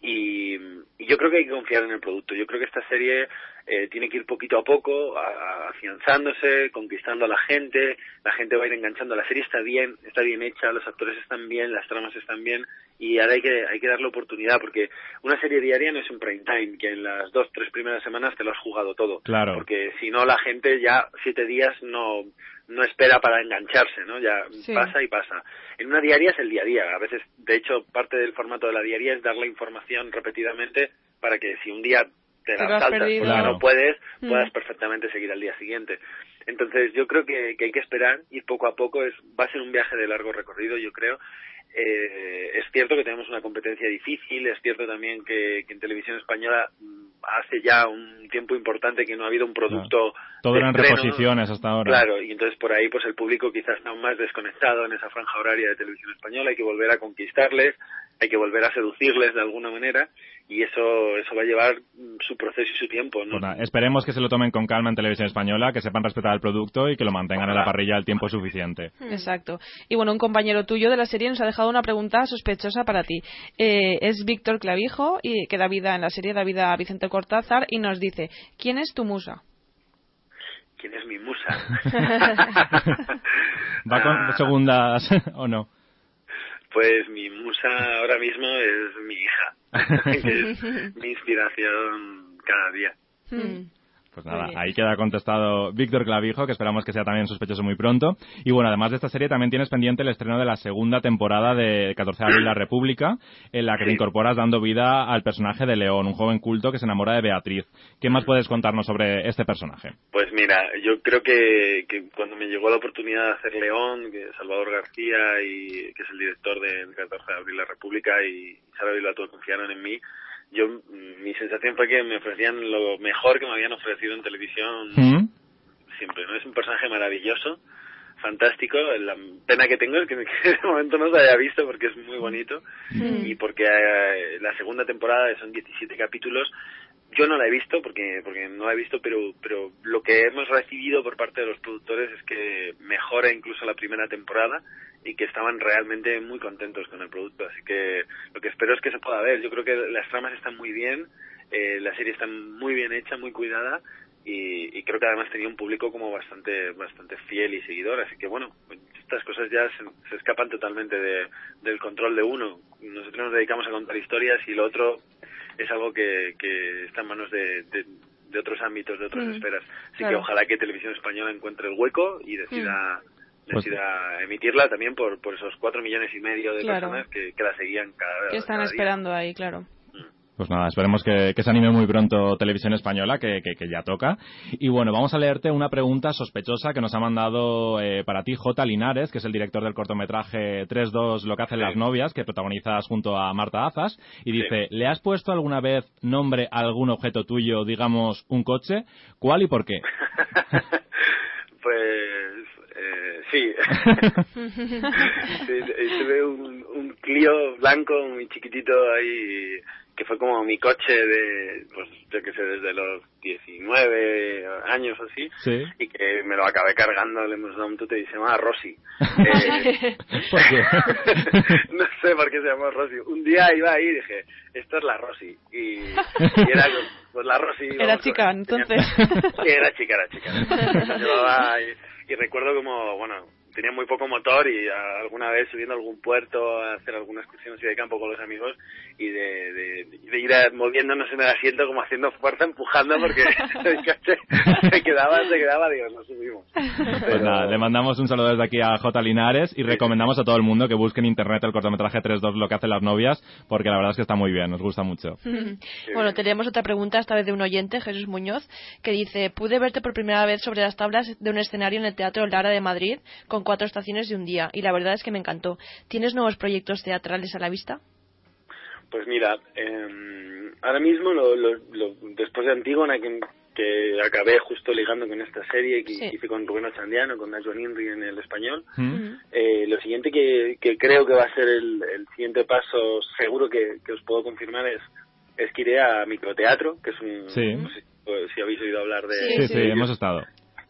Y, y yo creo que hay que confiar en el producto. Yo creo que esta serie eh, tiene que ir poquito a poco, a- a- afianzándose, conquistando a la gente. La gente va a ir enganchando. La serie está bien, está bien hecha, los actores están bien, las tramas están bien. Y ahora hay que, hay que darle oportunidad porque una serie diaria no es un prime time, que en las dos, tres primeras semanas te lo has jugado todo. Claro. Porque si no, la gente ya siete días no, no espera para engancharse, ¿no? Ya Sí. pasa y pasa. En una diaria es el día a día. A veces, de hecho, parte del formato de la diaria es dar la información repetidamente para que si un día te la saltas Claro. no puedes, Mm. puedas perfectamente seguir al día siguiente. Entonces, yo creo que, que hay que esperar, ir poco a poco. Es, va a ser un viaje de largo recorrido, yo creo. Eh, es cierto que tenemos una competencia difícil, es cierto también que, que en televisión española hace ya un tiempo importante que no ha habido un producto Todo de eran estreno. reposiciones hasta ahora. Claro, y entonces por ahí pues el público quizás está más desconectado en esa franja horaria de televisión española, hay que volver a conquistarles, hay que volver a seducirles de alguna manera y eso eso va a llevar su proceso y su tiempo, esperemos que se lo tomen con calma en Televisión Española, que sepan respetar el producto y que lo mantengan en la parrilla el tiempo suficiente. Exacto. Y bueno, un compañero tuyo de la serie nos ha dejado una pregunta sospechosa para ti. Eh, es Víctor Clavijo, y que da vida en la serie, da vida a Vicente Cortázar, y nos dice, ¿quién es tu musa? ¿Quién es mi musa? (laughs) ¿Va con Ah. segundas (laughs) o no? Pues mi musa ahora mismo es mi hija, (laughs) (laughs) mi inspiración cada día. Pues nada, ahí queda contestado Víctor Clavijo, que esperamos que sea también sospechoso muy pronto. Y bueno, además de esta serie, también tienes pendiente el estreno de la segunda temporada de 14 de abril La República, en la que te incorporas dando vida al personaje de León, un joven culto que se enamora de Beatriz. ¿Qué más puedes contarnos sobre este personaje? Pues mira, yo creo que, que cuando me llegó la oportunidad de hacer León, que Salvador García, y que es el director de 14 de abril La República, y Sara Vilato confiaron en mí, yo mm, mi sensación fue que me ofrecían lo mejor que me habían ofrecido en televisión. Siempre. no es un personaje maravilloso fantástico. La pena que tengo es que, (laughs) que de momento no se haya visto porque es muy bonito y porque eh, la segunda temporada son 17 capítulos yo no la he visto porque porque no la he visto pero pero lo que hemos recibido por parte de los productores es que mejora incluso la primera temporada y que estaban realmente muy contentos con el producto. Así que lo que espero es que se pueda ver. Yo creo que las tramas están muy bien eh, la serie está muy bien hecha muy cuidada y, y creo que además tenía un público como bastante bastante fiel y seguidor. Así que bueno estas cosas ya se, se escapan totalmente de, del control de uno. Nosotros nos dedicamos a contar historias y lo otro es algo que, que está en manos de, de, de otros ámbitos, de otras Mm, esferas. Así claro. que ojalá que Televisión Española encuentre el hueco y decida, Pues- decida emitirla también por, por esos cuatro millones y medio de Claro. personas que, que la seguían cada, Que están cada día. esperando ahí, claro. Pues nada, esperemos que, que se anime muy pronto Televisión Española, que, que- que ya toca. Y bueno, vamos a leerte una pregunta sospechosa que nos ha mandado eh, para ti J. Linares, que es el director del cortometraje 3-2 Lo que hacen las novias, que protagonizas junto a Marta Azas. Y dice, ¿le has puesto alguna vez nombre a algún objeto tuyo, digamos un coche? ¿Cuál y por qué? (laughs) (laughs) Pues eh, sí. (laughs) Sí, eh, tuve un, un Clio blanco muy chiquitito ahí que fue como mi coche de, pues yo que sé, desde los 19 años o así, Sí. y que me lo acabé cargando, le hemos dado un tute y se llama Rosy. (laughs) Eh, ¿Por qué? (laughs) no sé por qué se llamó Rosy. Un día iba ahí y dije, esto es la Rosy. Y, y era pues la Rosy. Era chica, entonces. (laughs) Sí, era chica, era chica. (laughs) Y recuerdo como, bueno, tenía muy poco motor y alguna vez subiendo a algún puerto a hacer alguna excursión así de campo con los amigos y de, de, de ir a- moviéndonos en el asiento como haciendo fuerza, empujando porque (laughs) el coche se quedaba, se quedaba, digo, nos subimos. Pues nada, le mandamos un saludo desde aquí a J. Linares y recomendamos a todo el mundo que busque en internet el cortometraje 3-2 Lo que hacen las novias, porque la verdad es que está muy bien, nos gusta mucho. (laughs) Bueno, tenemos otra pregunta, esta vez de un oyente, Jesús Muñoz, que dice, pude verte por primera vez sobre las tablas de un escenario en el Teatro Lara de Madrid con cuatro estaciones de un día, y la verdad es que me encantó. ¿Tienes nuevos proyectos teatrales a la vista? Pues mira, eh, ahora mismo, lo, lo- lo- después de Antígona, que, que acabé justo ligando con esta serie que Sí. hice con Rubén Ochandiano, con Nacho Inri en el español, eh, lo siguiente que, que creo que va a ser el, el siguiente paso, seguro que, que os puedo confirmar, es, es que iré a microteatro, que es un... Sí. no sé si- si habéis oído hablar de... Sí, sí, hemos estado.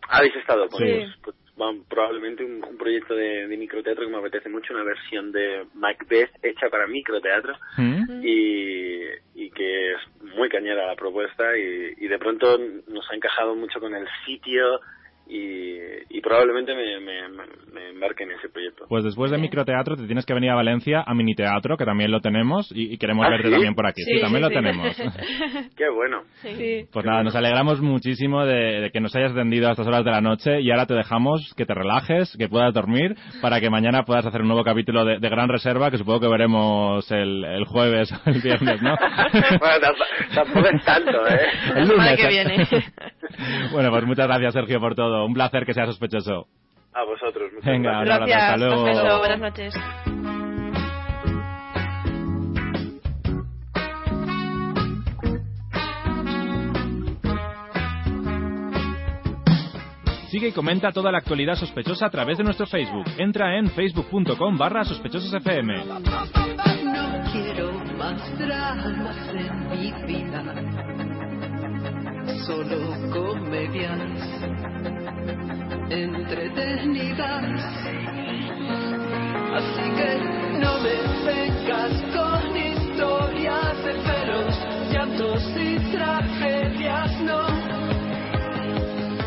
¿Habéis estado? Pues, Sí. pues, va- probablemente un, un proyecto de, de microteatro que me apetece mucho, una versión de Macbeth hecha para microteatro. Y, y que es muy cañera la propuesta y, y de pronto nos ha encajado mucho con el sitio y, y probablemente me, me, me embarque en ese proyecto. Pues después de microteatro te tienes que venir a Valencia a miniteatro, que también lo tenemos, y, y queremos ¿Ah, verte sí? también por aquí. Sí, Sí, también sí, lo sí. tenemos. (laughs) Qué bueno. Pues nada, nos alegramos muchísimo de, de que nos hayas atendido a estas horas de la noche y ahora te dejamos que te relajes, que puedas dormir, para que mañana puedas hacer un nuevo capítulo de, de Gran Reserva, que supongo que veremos el, el jueves o el viernes, ¿no? (laughs) bueno, tamp- tampoco es tanto, ¿eh? El lunes. que viene. (laughs) Bueno, pues muchas gracias, Sergio, por todo. Un placer que seas sospechoso. A vosotros. muchas Venga, un gracias. abrazo, hasta luego. Buenas noches. Sigue y comenta toda la actualidad sospechosa a través de nuestro Facebook. Entra en facebook.com barra sospechososfm. No quiero más dramas en mi vida, solo comedias entretenidas. Así que no me vengas con historias de celos, llantos y tragedias, no.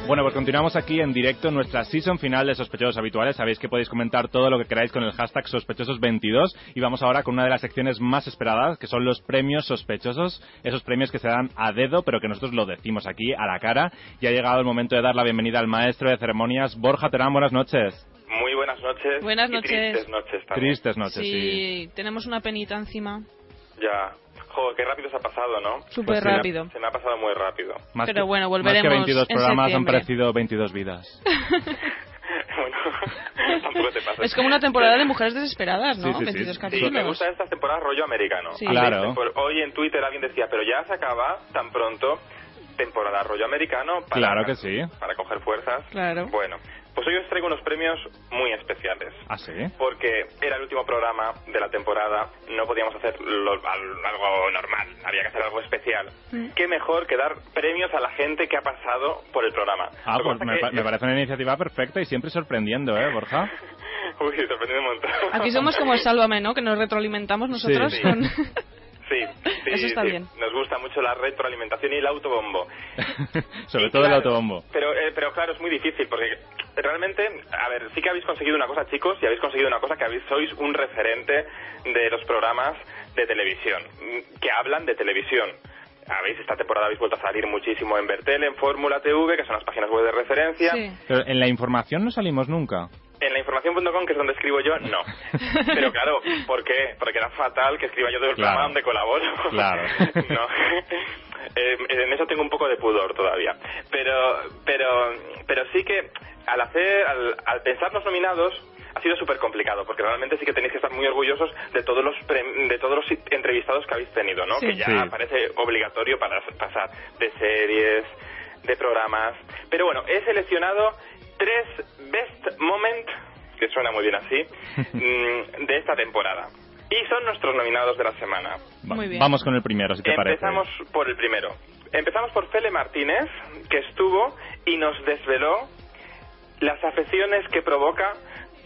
Bueno, pues continuamos aquí en directo en nuestra season final de Sospechosos Habituales. Sabéis que podéis comentar todo lo que queráis con el hashtag Sospechosos22 y vamos ahora con una de las secciones más esperadas, que son los premios sospechosos, esos premios que se dan a dedo, pero que nosotros lo decimos aquí a la cara. Y ha llegado el momento de dar la bienvenida al maestro de ceremonias, Borja Terán. Buenas noches. Muy buenas noches. Buenas y noches. tristes noches también. Tristes noches, sí. Sí, tenemos una penita encima. Ya. Jo, qué rápido se ha pasado, ¿no? Súper Pues sí, me ha- rápido. Se me ha pasado muy rápido. Más Pero que- bueno, Más que volveremos 22 en programas han septiembre. parecido 22 vidas. (laughs) (laughs) Tampoco te pases. Es como una temporada de mujeres desesperadas, ¿no? Sí, sí, sí. 22 Sí, capítulos. me gusta esta temporada rollo americano. Sí. Claro. Hoy en Twitter alguien decía, pero ya se acaba tan pronto temporada rollo americano para, Claro que sí. para coger fuerzas. Claro. Bueno, pues hoy os traigo unos premios muy especiales. ¿Ah, sí? Porque era el último programa de la temporada, no podíamos hacer lo- al- algo normal, había que hacer algo especial. Mm. ¿Qué mejor que dar premios a la gente que ha pasado por el programa? Ah, Lo que pues pasa me, que pa- me yo- parece una iniciativa perfecta y siempre sorprendiendo, ¿eh, Borja? (laughs) Uy, sorprendido un montón. Aquí somos como el Sálvame, ¿no? Que nos retroalimentamos nosotros Sí. con... (laughs) Sí, (laughs) sí, Eso está sí. bien. Nos gusta mucho la retroalimentación y el autobombo. (laughs) Sobre Y todo el autobombo. Pero, eh, pero claro, es muy difícil porque realmente, a ver, sí que habéis conseguido una cosa, chicos, y habéis conseguido una cosa que habéis, sois un referente de los programas de televisión, mm, que hablan de televisión. Habéis, esta temporada habéis vuelto a salir muchísimo en Bertel, en Fórmula TV, que son las páginas web de referencia. Pero en la información no salimos nunca. En la información.com, que es donde escribo yo, no. (laughs) Pero claro, ¿por qué? Porque era fatal que escriba yo todo el Claro. programa donde colaboro. Claro. (laughs) no. (laughs) Eh, en eso tengo un poco de pudor todavía. Pero, pero, pero sí que al hacer, al, al pensar los nominados, ha sido súper complicado, porque realmente sí que tenéis que estar muy orgullosos de todos los pre- de todos los entrevistados que habéis tenido, ¿no? Sí. Que ya Sí. parece obligatorio para pasar de series, de programas. Pero bueno, he seleccionado tres best moment, que suena muy bien así, (laughs) mm, de esta temporada. Y son nuestros nominados de la semana. Va- Vamos con el primero, si te parece. Empezamos por el primero. Empezamos por Fele Martínez, que estuvo y nos desveló las afecciones que provoca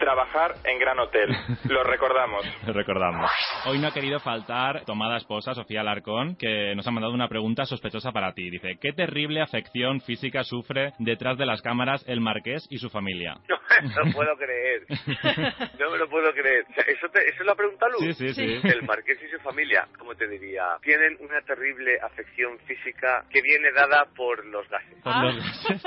trabajar en Gran Hotel. Lo recordamos. (laughs) Recordamos. Hoy no ha querido faltar tu amada esposa, Sofía Alarcón, que nos ha mandado una pregunta sospechosa para ti. Dice, ¿qué terrible afección física sufre detrás de las cámaras el marqués y su familia? (laughs) No puedo creer. No me lo puedo creer. O sea, ¿Eso, te- ¿Eso es la pregunta, Luz? Sí, sí, sí. El marqués y su familia, ¿cómo te diría? Tienen una terrible afección física que viene dada por los gases. Por los gases.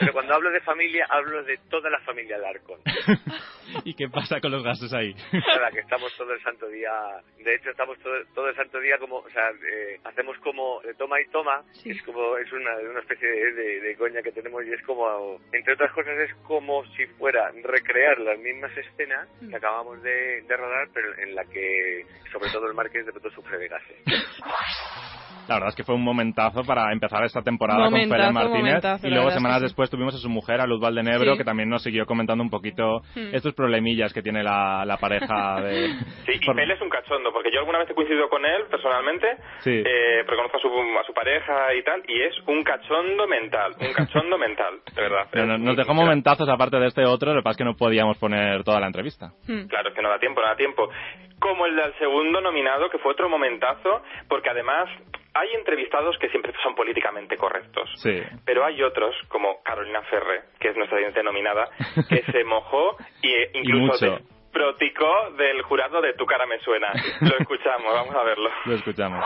Pero cuando hablo de familia, hablo de toda la familia Larcon. (laughs) ¿Y qué pasa con los gases ahí? Nada, que estamos todo el santo día. De hecho, estamos todo, todo el santo día como. O sea, eh, hacemos como de toma y toma. Es como. Es una, una especie de, de- de coña que tenemos y es como. Entre otras cosas, es como si fuera recrear las mismas escenas que acabamos de, de rodar, pero en la que, sobre todo, el Marqués de pronto sufre de gases. (laughs) La verdad es que fue un momentazo para empezar esta temporada con Fele Martínez. momentazo, y luego semanas después tuvimos a su mujer, a Luz Valdenebro, Sí. que también nos siguió comentando un poquito Hmm. estos problemillas que tiene la, la pareja de... (laughs) Sí, y Por- es un cachondo, porque yo alguna vez he coincidido con él personalmente, Sí. eh, conozco a su, a su pareja y tal, y es un cachondo mental, un cachondo (laughs) mental, de verdad. No- nos dejó momentazos aparte de este otro, lo que pasa es que no podíamos poner toda la entrevista. Claro, es que no da tiempo, no da tiempo. Como el del segundo nominado, que fue otro momentazo, porque además hay entrevistados que siempre son políticamente correctos. Sí. Pero hay otros, como Carolina Ferre, que es nuestra siguiente nominada, (laughs) que se mojó y eh, incluso mucho. proticó del jurado de Tu cara me suena. Lo (laughs) escuchamos, vamos a verlo. Lo escuchamos.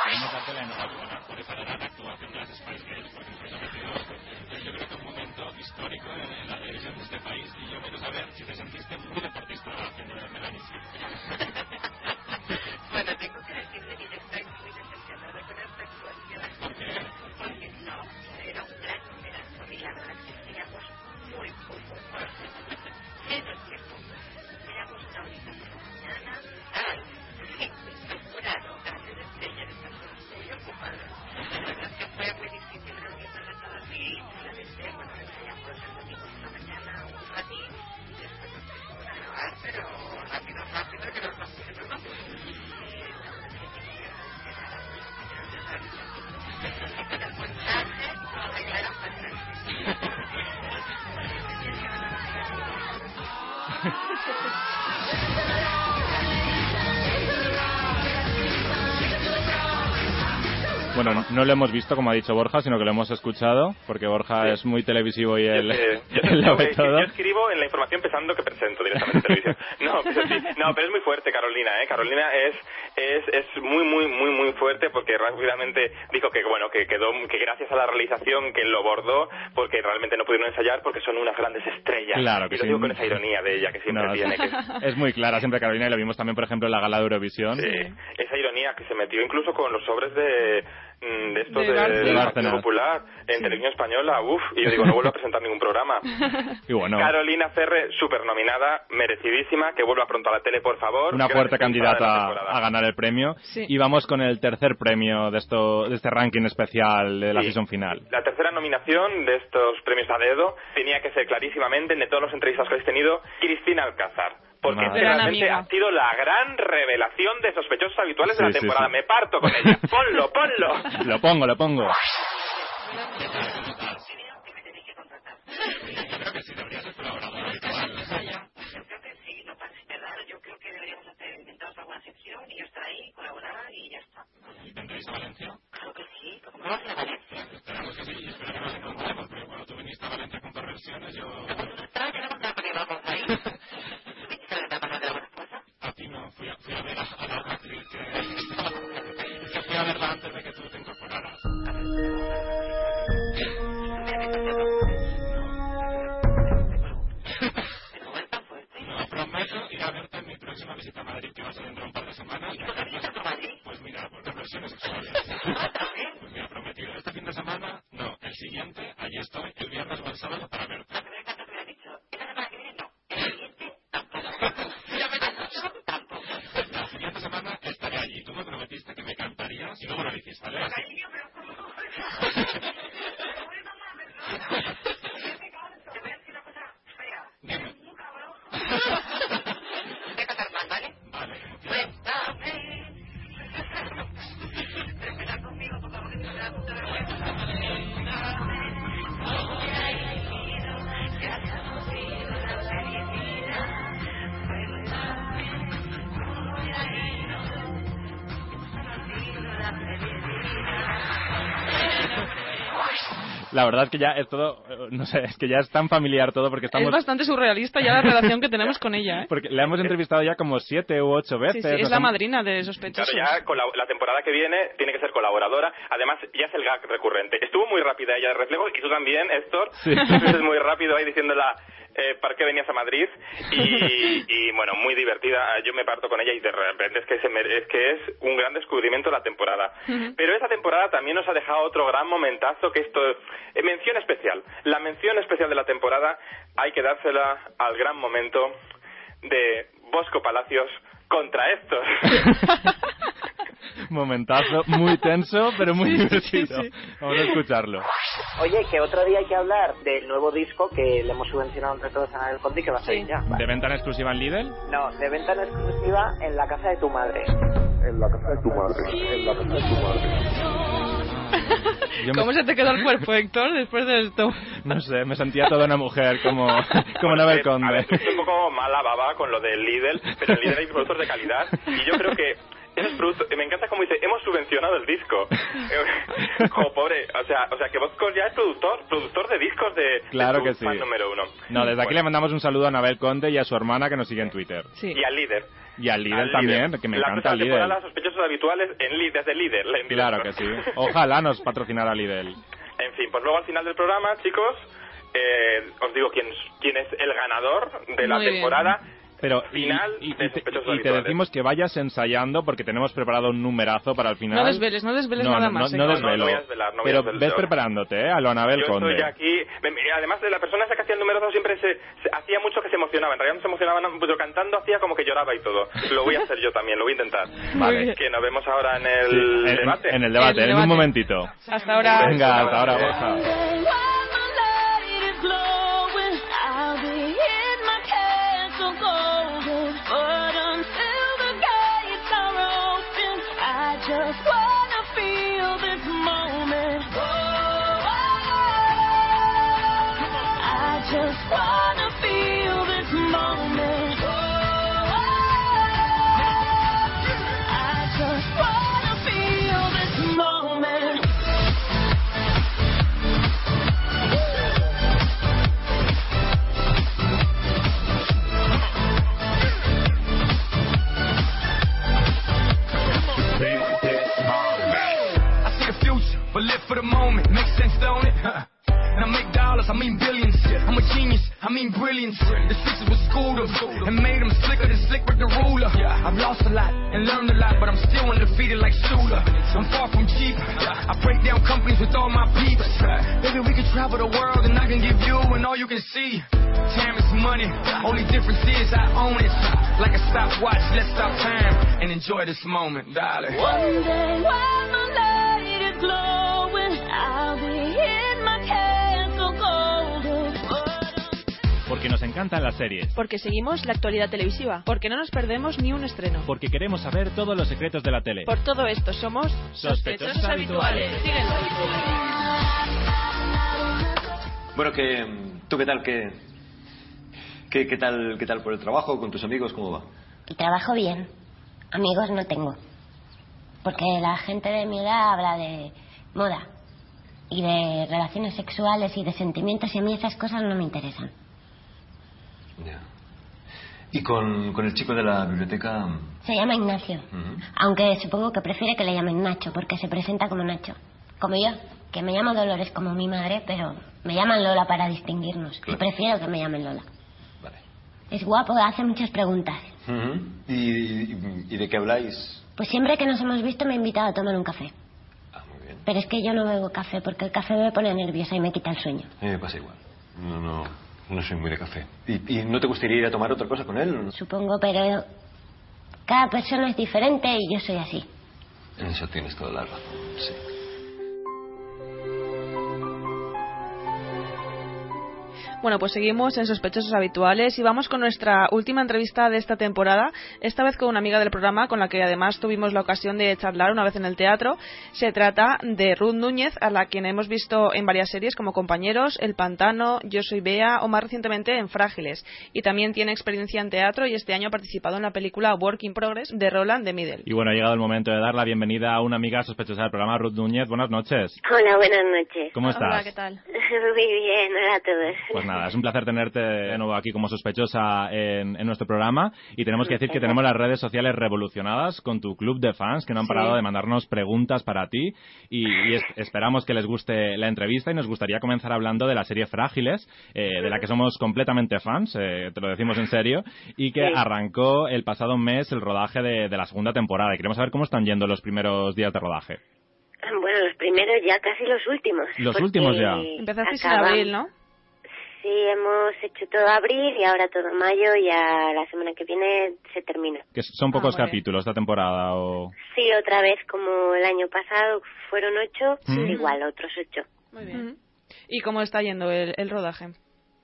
histórico en la televisión de este país (laughs) y yo quiero saber si te sentiste muy deportista haciendo de Melanie. No lo hemos visto, como ha dicho Borja, sino que lo hemos escuchado, porque Borja es muy televisivo y él, Eh, yo, (laughs) él lo ve yo- todo. yo escribo en la información pensando que presento directamente en televisión. (laughs) No, pero sí, no, pero es muy fuerte Carolina, ¿eh? Carolina es, es, es muy, muy, muy, muy fuerte porque rápidamente dijo que, bueno, que quedó, que gracias a la realización que lo bordó, porque realmente no pudieron ensayar porque son unas grandes estrellas. Claro que y lo sí. digo con esa ironía de ella que siempre No, tiene. Que, (laughs) es muy clara siempre Carolina y lo vimos también, por ejemplo, en la gala de Eurovisión. esa ironía que se metió incluso con los sobres de, de estos De de, De. Popular en televisión española, uff, y yo (laughs) digo, no vuelvo a presentar ningún programa. (laughs) Y bueno, Carolina Ferre, super nominada, merecidísima, que vuelva pronto a la tele, por favor. una fuerte candidata a ganar el premio. Sí. Y vamos con el tercer premio de, esto, de este ranking especial de la Sí. season final. La tercera nominación de estos premios a dedo tenía que ser clarísimamente, de todos los entrevistas que habéis tenido, Cristina Alcázar. Porque Madre. realmente ha sido la gran revelación de sospechosos habituales de la temporada. sí. Me parto con ella. (laughs) Ponlo, ponlo. Lo pongo, lo pongo. Creo que sí, debería ser colaborador habitual. ¿Y tendréis a Valencia? Claro que sí, ¿cómo no a Valencia? Esperamos que sí, y espero que nos encontremos, porque cuando tú viniste a Valencia con perversiones, yo... A ti no, fui a, ver a, la actriz que fui a verla antes de que tú te incorporaras. La verdad es que ya es todo, eh, no sé, es que ya es tan familiar todo porque Es estamos... bastante surrealista ya la (laughs) relación que tenemos con ella, ¿eh? Porque la hemos entrevistado ya como siete u ocho Sí, veces. sí, es nos la han- madrina de Claro, sospechosos. ya con la, la temporada que viene tiene que ser colaboradora. Además, ya es el gag recurrente. Estuvo muy rápida ella de reflejo y tú también, Héctor. Sí. (laughs) Es muy rápido ahí diciéndola eh, para qué venías a Madrid. Y, y, bueno, muy divertida. Yo me parto con ella y de repente es que, se mere- es que es un gran descubrimiento la temporada. Pero esa temporada también nos ha dejado otro gran momentazo que esto eh, mención especial. La mención especial de la temporada hay que dársela al gran momento de Bosco Palacios contra Héctor. (laughs) Momentazo muy tenso, pero muy divertido. Vamos a escucharlo. Oye, que otro día hay que hablar del nuevo disco que le hemos subvencionado entre todos a el Conti que va a salir ya. ¿De venta en exclusiva en Lidl? No, de venta en exclusiva en la casa de tu madre. En la casa de tu madre. En la casa de tu madre. Yo me- ¿Cómo se te quedó el cuerpo, Héctor, después de esto? No sé, me sentía toda una mujer como, (laughs) (laughs) como Nabel A Conde. ver, estoy un poco mala baba con lo del Lidl, pero en Lidl hay productos de calidad y yo creo que esos productos, me encanta como dice, hemos subvencionado el disco. (laughs) (laughs) jo, pobre, o sea, o sea que Bosco ya es productor, productor de discos de, Claro de que sí. fan número uno. No, desde aquí Bueno, le mandamos un saludo a Nabel Conde y a su hermana que nos sigue en Twitter. Y al líder. Y al Lidl Al también, líder. que me la encanta temporada, Lidl. los sospechosos habituales en Lidl, desde líder. en. Claro que sí. Ojalá nos patrocinara Lidl. En fin, pues luego al final del programa, chicos, eh, os digo quién, quién es el ganador de la Muy bien. Pero y, Final y- y de te, sospechosos y te decimos que vayas ensayando porque tenemos preparado un numerazo para el final. No desveles, no desveles No, nada no, más. no, ¿eh? no No, desvelo. no voy a desvelar, no voy a Pero desvelar. ves preparándote, ¿eh? A lo Anabel Yo Conde. estoy aquí. Además de la persona esa que hacía el número dos siempre se, se- hacía mucho que se emocionaba. En realidad no se emocionaba, nada, pero cantando hacía como que lloraba y todo. Lo voy a hacer yo también, lo voy a intentar. Vale. Que nos vemos ahora en el Sí, en- debate. En el debate, El en un debate. momentito. Hasta ahora. Venga, hasta ahora, Borja. for the moment. makes sense, don't it? and I make dollars, I mean billions. I'm a genius, I mean brilliance. The sixes was schooled them and made them slicker than slick with the ruler. I've lost a lot and learned a lot, but I'm still undefeated like Sula. I'm far from cheap. I break down companies with all my peeps. Maybe we can travel the world and I can give you and all you can see. Time is money. Only difference is I own it. Like a stopwatch, let's stop time and enjoy this moment, darling. One day one love Porque nos encantan las series. Porque seguimos la actualidad televisiva. Porque no nos perdemos ni un estreno. Porque queremos saber todos los secretos de la tele. Por todo esto somos Sospechosos habituales. Síguelo. Bueno, que tú qué tal, qué, qué, qué tal, qué tal por el trabajo, con tus amigos, cómo va. Trabajo bien. Amigos no tengo. Porque la gente de mi edad habla de moda y de relaciones sexuales y de sentimientos y a mí esas cosas no me interesan. Y con, con el chico de la biblioteca. Se llama Ignacio. Aunque supongo que prefiere que le llamen Nacho porque se presenta como Nacho. Como yo, que me llamo Dolores como mi madre, pero me llaman Lola para distinguirnos. Y prefiero que me llamen Lola. Es guapo, hace muchas preguntas. Ujú. ¿Y, y, y de qué habláis? Pues siempre que nos hemos visto me ha invitado a tomar un café. Pero es que yo no bebo café porque el café me pone nerviosa y me quita el sueño. A mí me pasa igual. No, no, no soy muy de café. ¿Y, y no te gustaría ir a tomar otra cosa con él? Supongo, pero cada persona es diferente y yo soy así. En eso tienes toda la razón, sí. Bueno, pues seguimos en Sospechosos Habituales y vamos con nuestra última entrevista de esta temporada, esta vez con una amiga del programa con la que además tuvimos la ocasión de charlar una vez en el teatro. Se trata de Ruth Núñez, a la quien hemos visto en varias series como Compañeros, El Pantano, Yo Soy Bea o más recientemente en Frágiles. Y también tiene experiencia en teatro y este año ha participado en la película Work in Progress de Roland de Middle. Y bueno, ha llegado el momento de dar la bienvenida a una amiga sospechosa del programa, Ruth Núñez. Buenas noches. Hola, buenas noches. ¿Cómo estás? Hola, ¿qué tal? (laughs) Muy bien, hola a todos. Pues nada, es un placer tenerte de nuevo aquí como sospechosa en, en nuestro programa y tenemos que decir que tenemos las redes sociales revolucionadas con tu club de fans que no han Sí. parado de mandarnos preguntas para ti y, y es- esperamos que les guste la entrevista y nos gustaría comenzar hablando de la serie Frágiles, eh, de la que somos completamente fans, eh, te lo decimos en serio, y que Sí. arrancó el pasado mes el rodaje de, de la segunda temporada y queremos saber cómo están yendo los primeros días de rodaje. Bueno, los primeros ya casi los últimos. Los últimos ya. Empezasteis en abril, ¿no? Sí, hemos hecho todo abril y ahora todo mayo y a la semana que viene se termina. Que son pocos bien. capítulos esta temporada o... Sí, otra vez como el año pasado fueron ocho, Mm. igual otros ocho. Muy bien. ¿Y cómo está yendo el, el rodaje?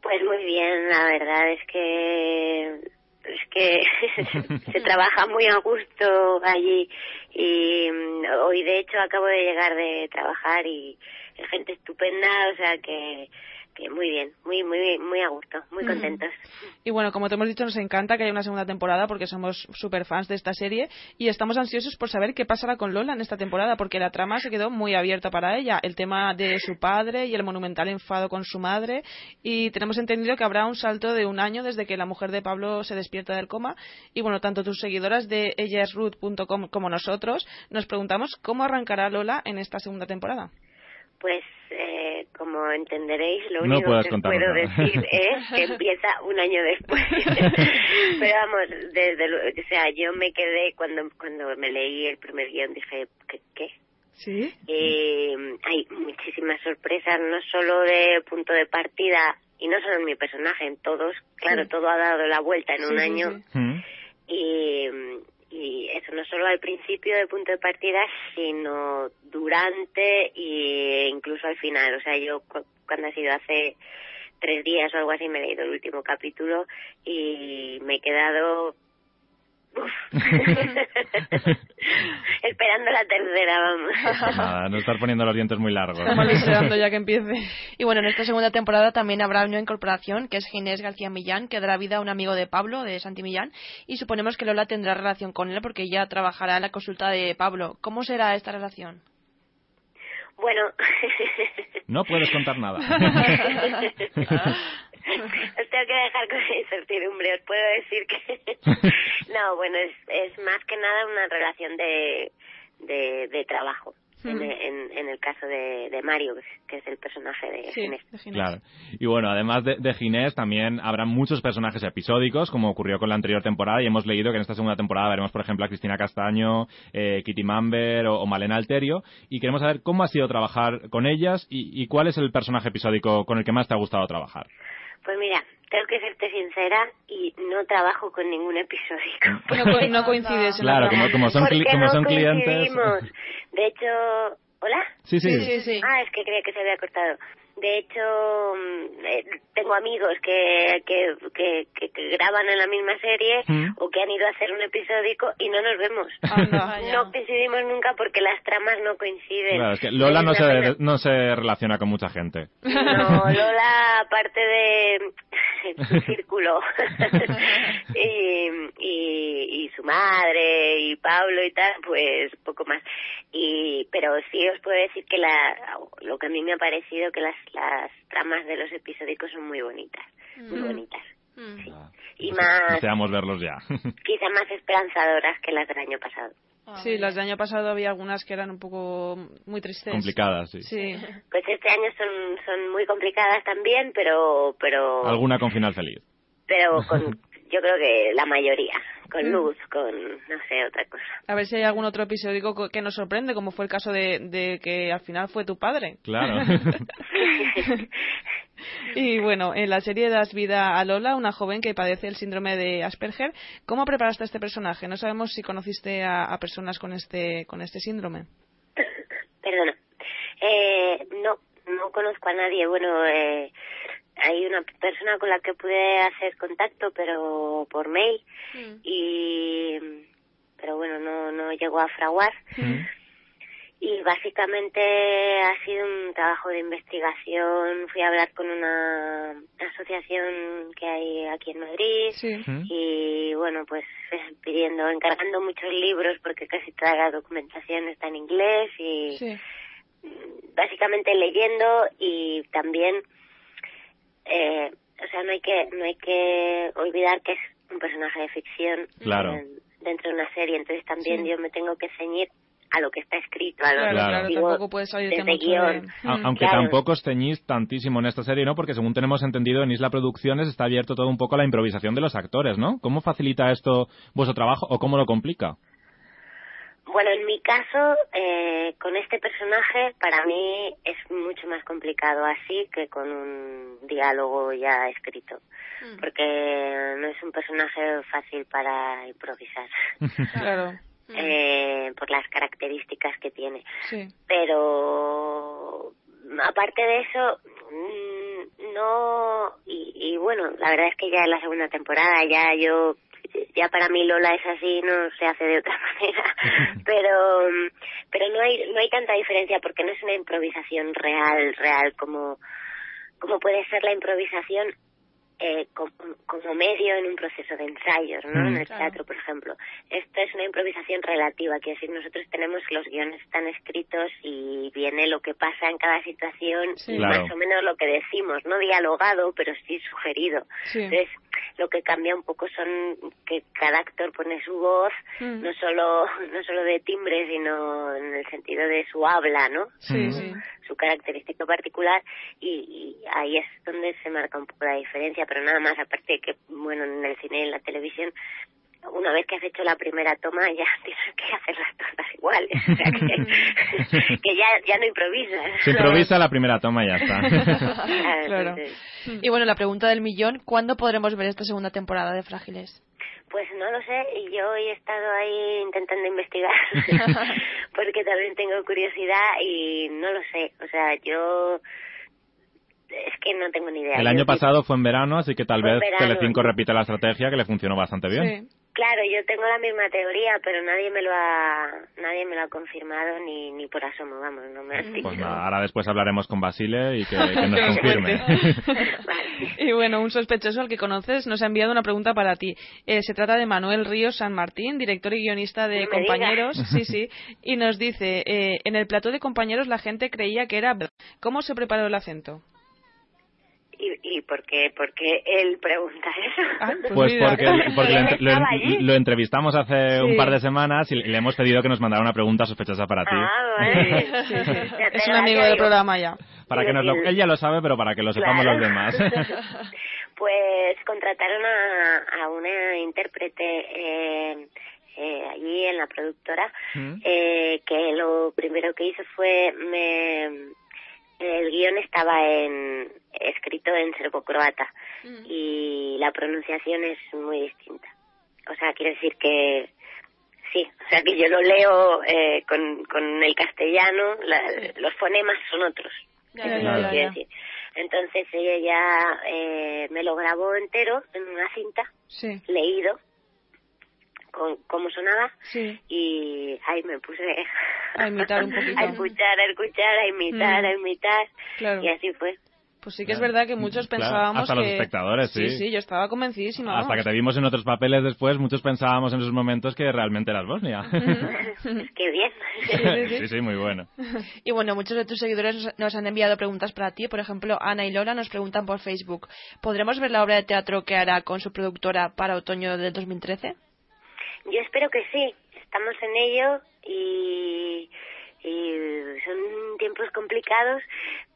Pues muy bien, la verdad es que es que (laughs) se trabaja muy a gusto allí y mm, hoy de hecho acabo de llegar de trabajar y hay gente estupenda, o sea que que muy bien, muy muy muy a gusto, muy contentos. Y bueno, como te hemos dicho, nos encanta que haya una segunda temporada porque somos super fans de esta serie y estamos ansiosos por saber qué pasará con Lola en esta temporada porque la trama se quedó muy abierta para ella. El tema de su padre y el monumental enfado con su madre y tenemos entendido que habrá un salto de un año desde que la mujer de Pablo se despierta del coma y bueno, tanto tus seguidoras de ellasruth.com como nosotros nos preguntamos cómo arrancará Lola en esta segunda temporada. Pues eh, como entenderéis, lo No único que contarnos puedo decir (laughs) es que empieza un año después. (laughs) Pero vamos, desde lo- o sea, yo me quedé cuando cuando me leí el primer guion dije, ¿qué? qué? Sí. Eh, hay muchísimas sorpresas, no solo de punto de partida y no solo en mi personaje, en todos. Claro, Sí. todo ha dado la vuelta en Sí, un sí, año sí. y, y eso no solo al principio de punto de partida, sino durante e incluso al final. O sea, yo cu- cuando ha sido hace tres días o algo así me he leído el último capítulo y me he quedado (laughs) esperando la tercera, vamos. Nada, no estar poniendo los dientes muy largos. Estamos deseando ya que empiece. Y bueno, en esta segunda temporada también habrá una incorporación, que es Ginés García Millán, que dará vida a un amigo de Pablo, de Santi Millán, y suponemos que Lola tendrá relación con él porque ella trabajará en la consulta de Pablo. ¿Cómo será esta relación? Bueno, No puedes contar nada. (laughs) (laughs) Os tengo que dejar con la incertidumbre. Os puedo decir que. (laughs) no, bueno, es, es más que nada una relación de, de, de trabajo. en, en, en el caso de, de Mario, que es, el personaje de Ginés. Claro. Y bueno, además de, de Ginés, también habrá muchos personajes episódicos, como ocurrió con la anterior temporada, y hemos leído que en esta segunda temporada veremos, por ejemplo, a Cristina Castaño, eh, Kitty Mamber o, o Malena Alterio, y queremos saber cómo ha sido trabajar con ellas y, y cuál es el personaje episódico con el que más te ha gustado trabajar. Pues mira, tengo que serte sincera y no trabajo con ningún episódico. (laughs) No, co- no coincides Claro, como, como son, ¿Por cli- qué como no son clientes. coincidimos? (laughs) De hecho, ¿hola? Sí, sí. Sí, sí, Ah, es que creía que se había cortado. De hecho, mm, eh, tengo amigos que, que, que, que- que graban en la misma serie Mm. o que han ido a hacer un episódico y no nos vemos. (laughs) no coincidimos nunca porque las tramas no coinciden. Claro, es que Lola no pena. se, no se relaciona con mucha gente. No, (laughs) Lola, aparte de su (laughs) círculo, y, y, y su madre, y Pablo y tal, pues poco más. Y, pero sí os puedo decir que la, lo que a mí me ha parecido que las, las tramas de los episódicos son muy bonitas, muy Mm. bonitas. Mm. Sí. Y más, Deseamos verlos ya. (laughs) quizá más esperanzadoras que las del año pasado. Sí, las del año pasado había algunas que eran un poco muy tristes. Complicadas, sí. Sí. Pues este año son, son muy complicadas también, pero, pero Alguna con final feliz. pero con yo creo que la mayoría con luz con no sé otra cosa A ver si hay algún otro episódico co- que nos sorprende, como fue el caso de, de que al final fue tu padre. Claro. (laughs) Y bueno, en la serie das vida a Lola, una joven que padece el síndrome de Asperger. ¿Cómo preparaste a este personaje? No sabemos si conociste a, a personas con este con este síndrome. (coughs) perdona eh, no no conozco a nadie bueno eh, hay una persona con la que pude hacer contacto pero por mail. Y pero bueno no no llegó a fraguar. Y básicamente ha sido un trabajo de investigación. Fui a hablar con una asociación que hay aquí en Madrid. Y bueno, pues pidiendo, encargando muchos libros porque casi toda la documentación está en inglés y básicamente leyendo y también, eh, o sea, no hay que no hay que olvidar que es un personaje de ficción Claro. eh, dentro de una serie, entonces también Sí. yo me tengo que ceñir a lo que está escrito, a lo Claro, que claro, digo tampoco puedes desde mucho guion. de- A- Mm. Aunque Claro. tampoco os ceñís tantísimo en esta serie, ¿no? Porque según tenemos entendido, en Isla Producciones está abierto todo un poco a la improvisación de los actores, ¿no? ¿Cómo facilita esto vuestro trabajo o cómo lo complica? Bueno, en mi caso, eh, con este personaje, para mí es mucho más complicado así que con un diálogo ya escrito, porque no es un personaje fácil para improvisar, (laughs) Claro. (laughs) eh, por las características que tiene. Sí. Pero aparte de eso, mm, no, y, y bueno, la verdad es que ya en la segunda temporada ya yo ya para mí Lola es así, no se hace de otra (laughs) manera, (laughs) pero pero no hay no hay tanta diferencia porque no es una improvisación real, real como como puede ser la improvisación eh, como, como medio en un proceso de ensayos, ¿no? Mm. en el Claro. teatro, por ejemplo. Esto es una improvisación relativa, quiere decir, nosotros tenemos los guiones están escritos y viene lo que pasa en cada situación Sí. y Claro. más o menos lo que decimos, no dialogado, pero sí sugerido. Sí. Entonces, lo que cambia un poco son que cada actor pone su voz, Mm. no solo (laughs) no solo de timbre, sino en el sentido de su habla, ¿no? Sí, Su- sí. su característica particular y, y ahí es donde se marca un poco la diferencia, pero nada más, aparte de que, bueno, en el cine y en la televisión, una vez que has hecho la primera toma ya (laughs) tienes que hacerlas todas iguales, o sea que, (laughs) que ya, ya no improvisas. Se improvisa la primera toma y ya está. Claro. entonces- Y bueno, la pregunta del millón, ¿cuándo podremos ver esta segunda temporada de Frágiles? Pues no lo sé, y yo he estado ahí intentando investigar, (laughs) porque también tengo curiosidad y no lo sé, o sea, yo es que no tengo ni idea. El año sí- pasado fue en verano, así que tal vez verano. Telecinco repite la estrategia que le funcionó bastante bien. Claro, yo tengo la misma teoría, pero nadie me lo ha, nadie me lo ha confirmado ni, ni por asomo, vamos, no me han dicho. Pues nada, ahora después hablaremos con Basile y que, que nos (laughs) confirme. (laughs) Y bueno, un sospechoso al que conoces nos ha enviado una pregunta para ti. Eh, se trata de Manuel Ríos San Martín, director y guionista de No Compañeros. digas. (laughs) Sí, sí. Y nos dice, eh, en el plató de Compañeros la gente creía que era... ¿Cómo se preparó el acento? ¿Y, y por qué, por qué él pregunta eso? Pues (laughs) porque, porque lo, lo- lo entrevistamos hace Sí. un par de semanas y le hemos pedido que nos mandara una pregunta sospechosa para ti. Ah, (laughs) vale. Sí, sí. Es un amigo del programa ya. Para que nos lo, él ya lo sabe, pero para que lo sepamos Claro. los demás. (laughs) Pues contrataron a, a una intérprete eh, eh, allí en la productora eh, que lo primero que hizo fue me, el guion estaba en escrito en serbocroata y la pronunciación es muy distinta o sea quiere decir que sí o sea que yo lo leo eh, con, con el castellano la- los fonemas son otros quiero ya. decir. Entonces ella ya eh, me lo grabó entero en una cinta, Sí. leído, cómo sonaba, Sí. y ahí me puse A imitar un (laughs) poquito. a escuchar, a escuchar, a imitar, Mm. a imitar, Claro. y así fue. Pues sí que es verdad que muchos Claro, pensábamos hasta los que... espectadores, sí. Sí, sí, yo estaba convencidísima. Hasta que te vimos en otros papeles después, muchos pensábamos en esos momentos que realmente eras Bosnia. (laughs) (laughs) Qué bien. sí, sí, muy bueno. Y bueno, muchos de tus seguidores nos- nos han enviado preguntas para ti. Por ejemplo, Ana y Lola nos preguntan por Facebook. ¿Podremos ver la obra de teatro que hará con su productora para otoño del 2013? Yo espero que sí, estamos en ello y, y son tiempos complicados,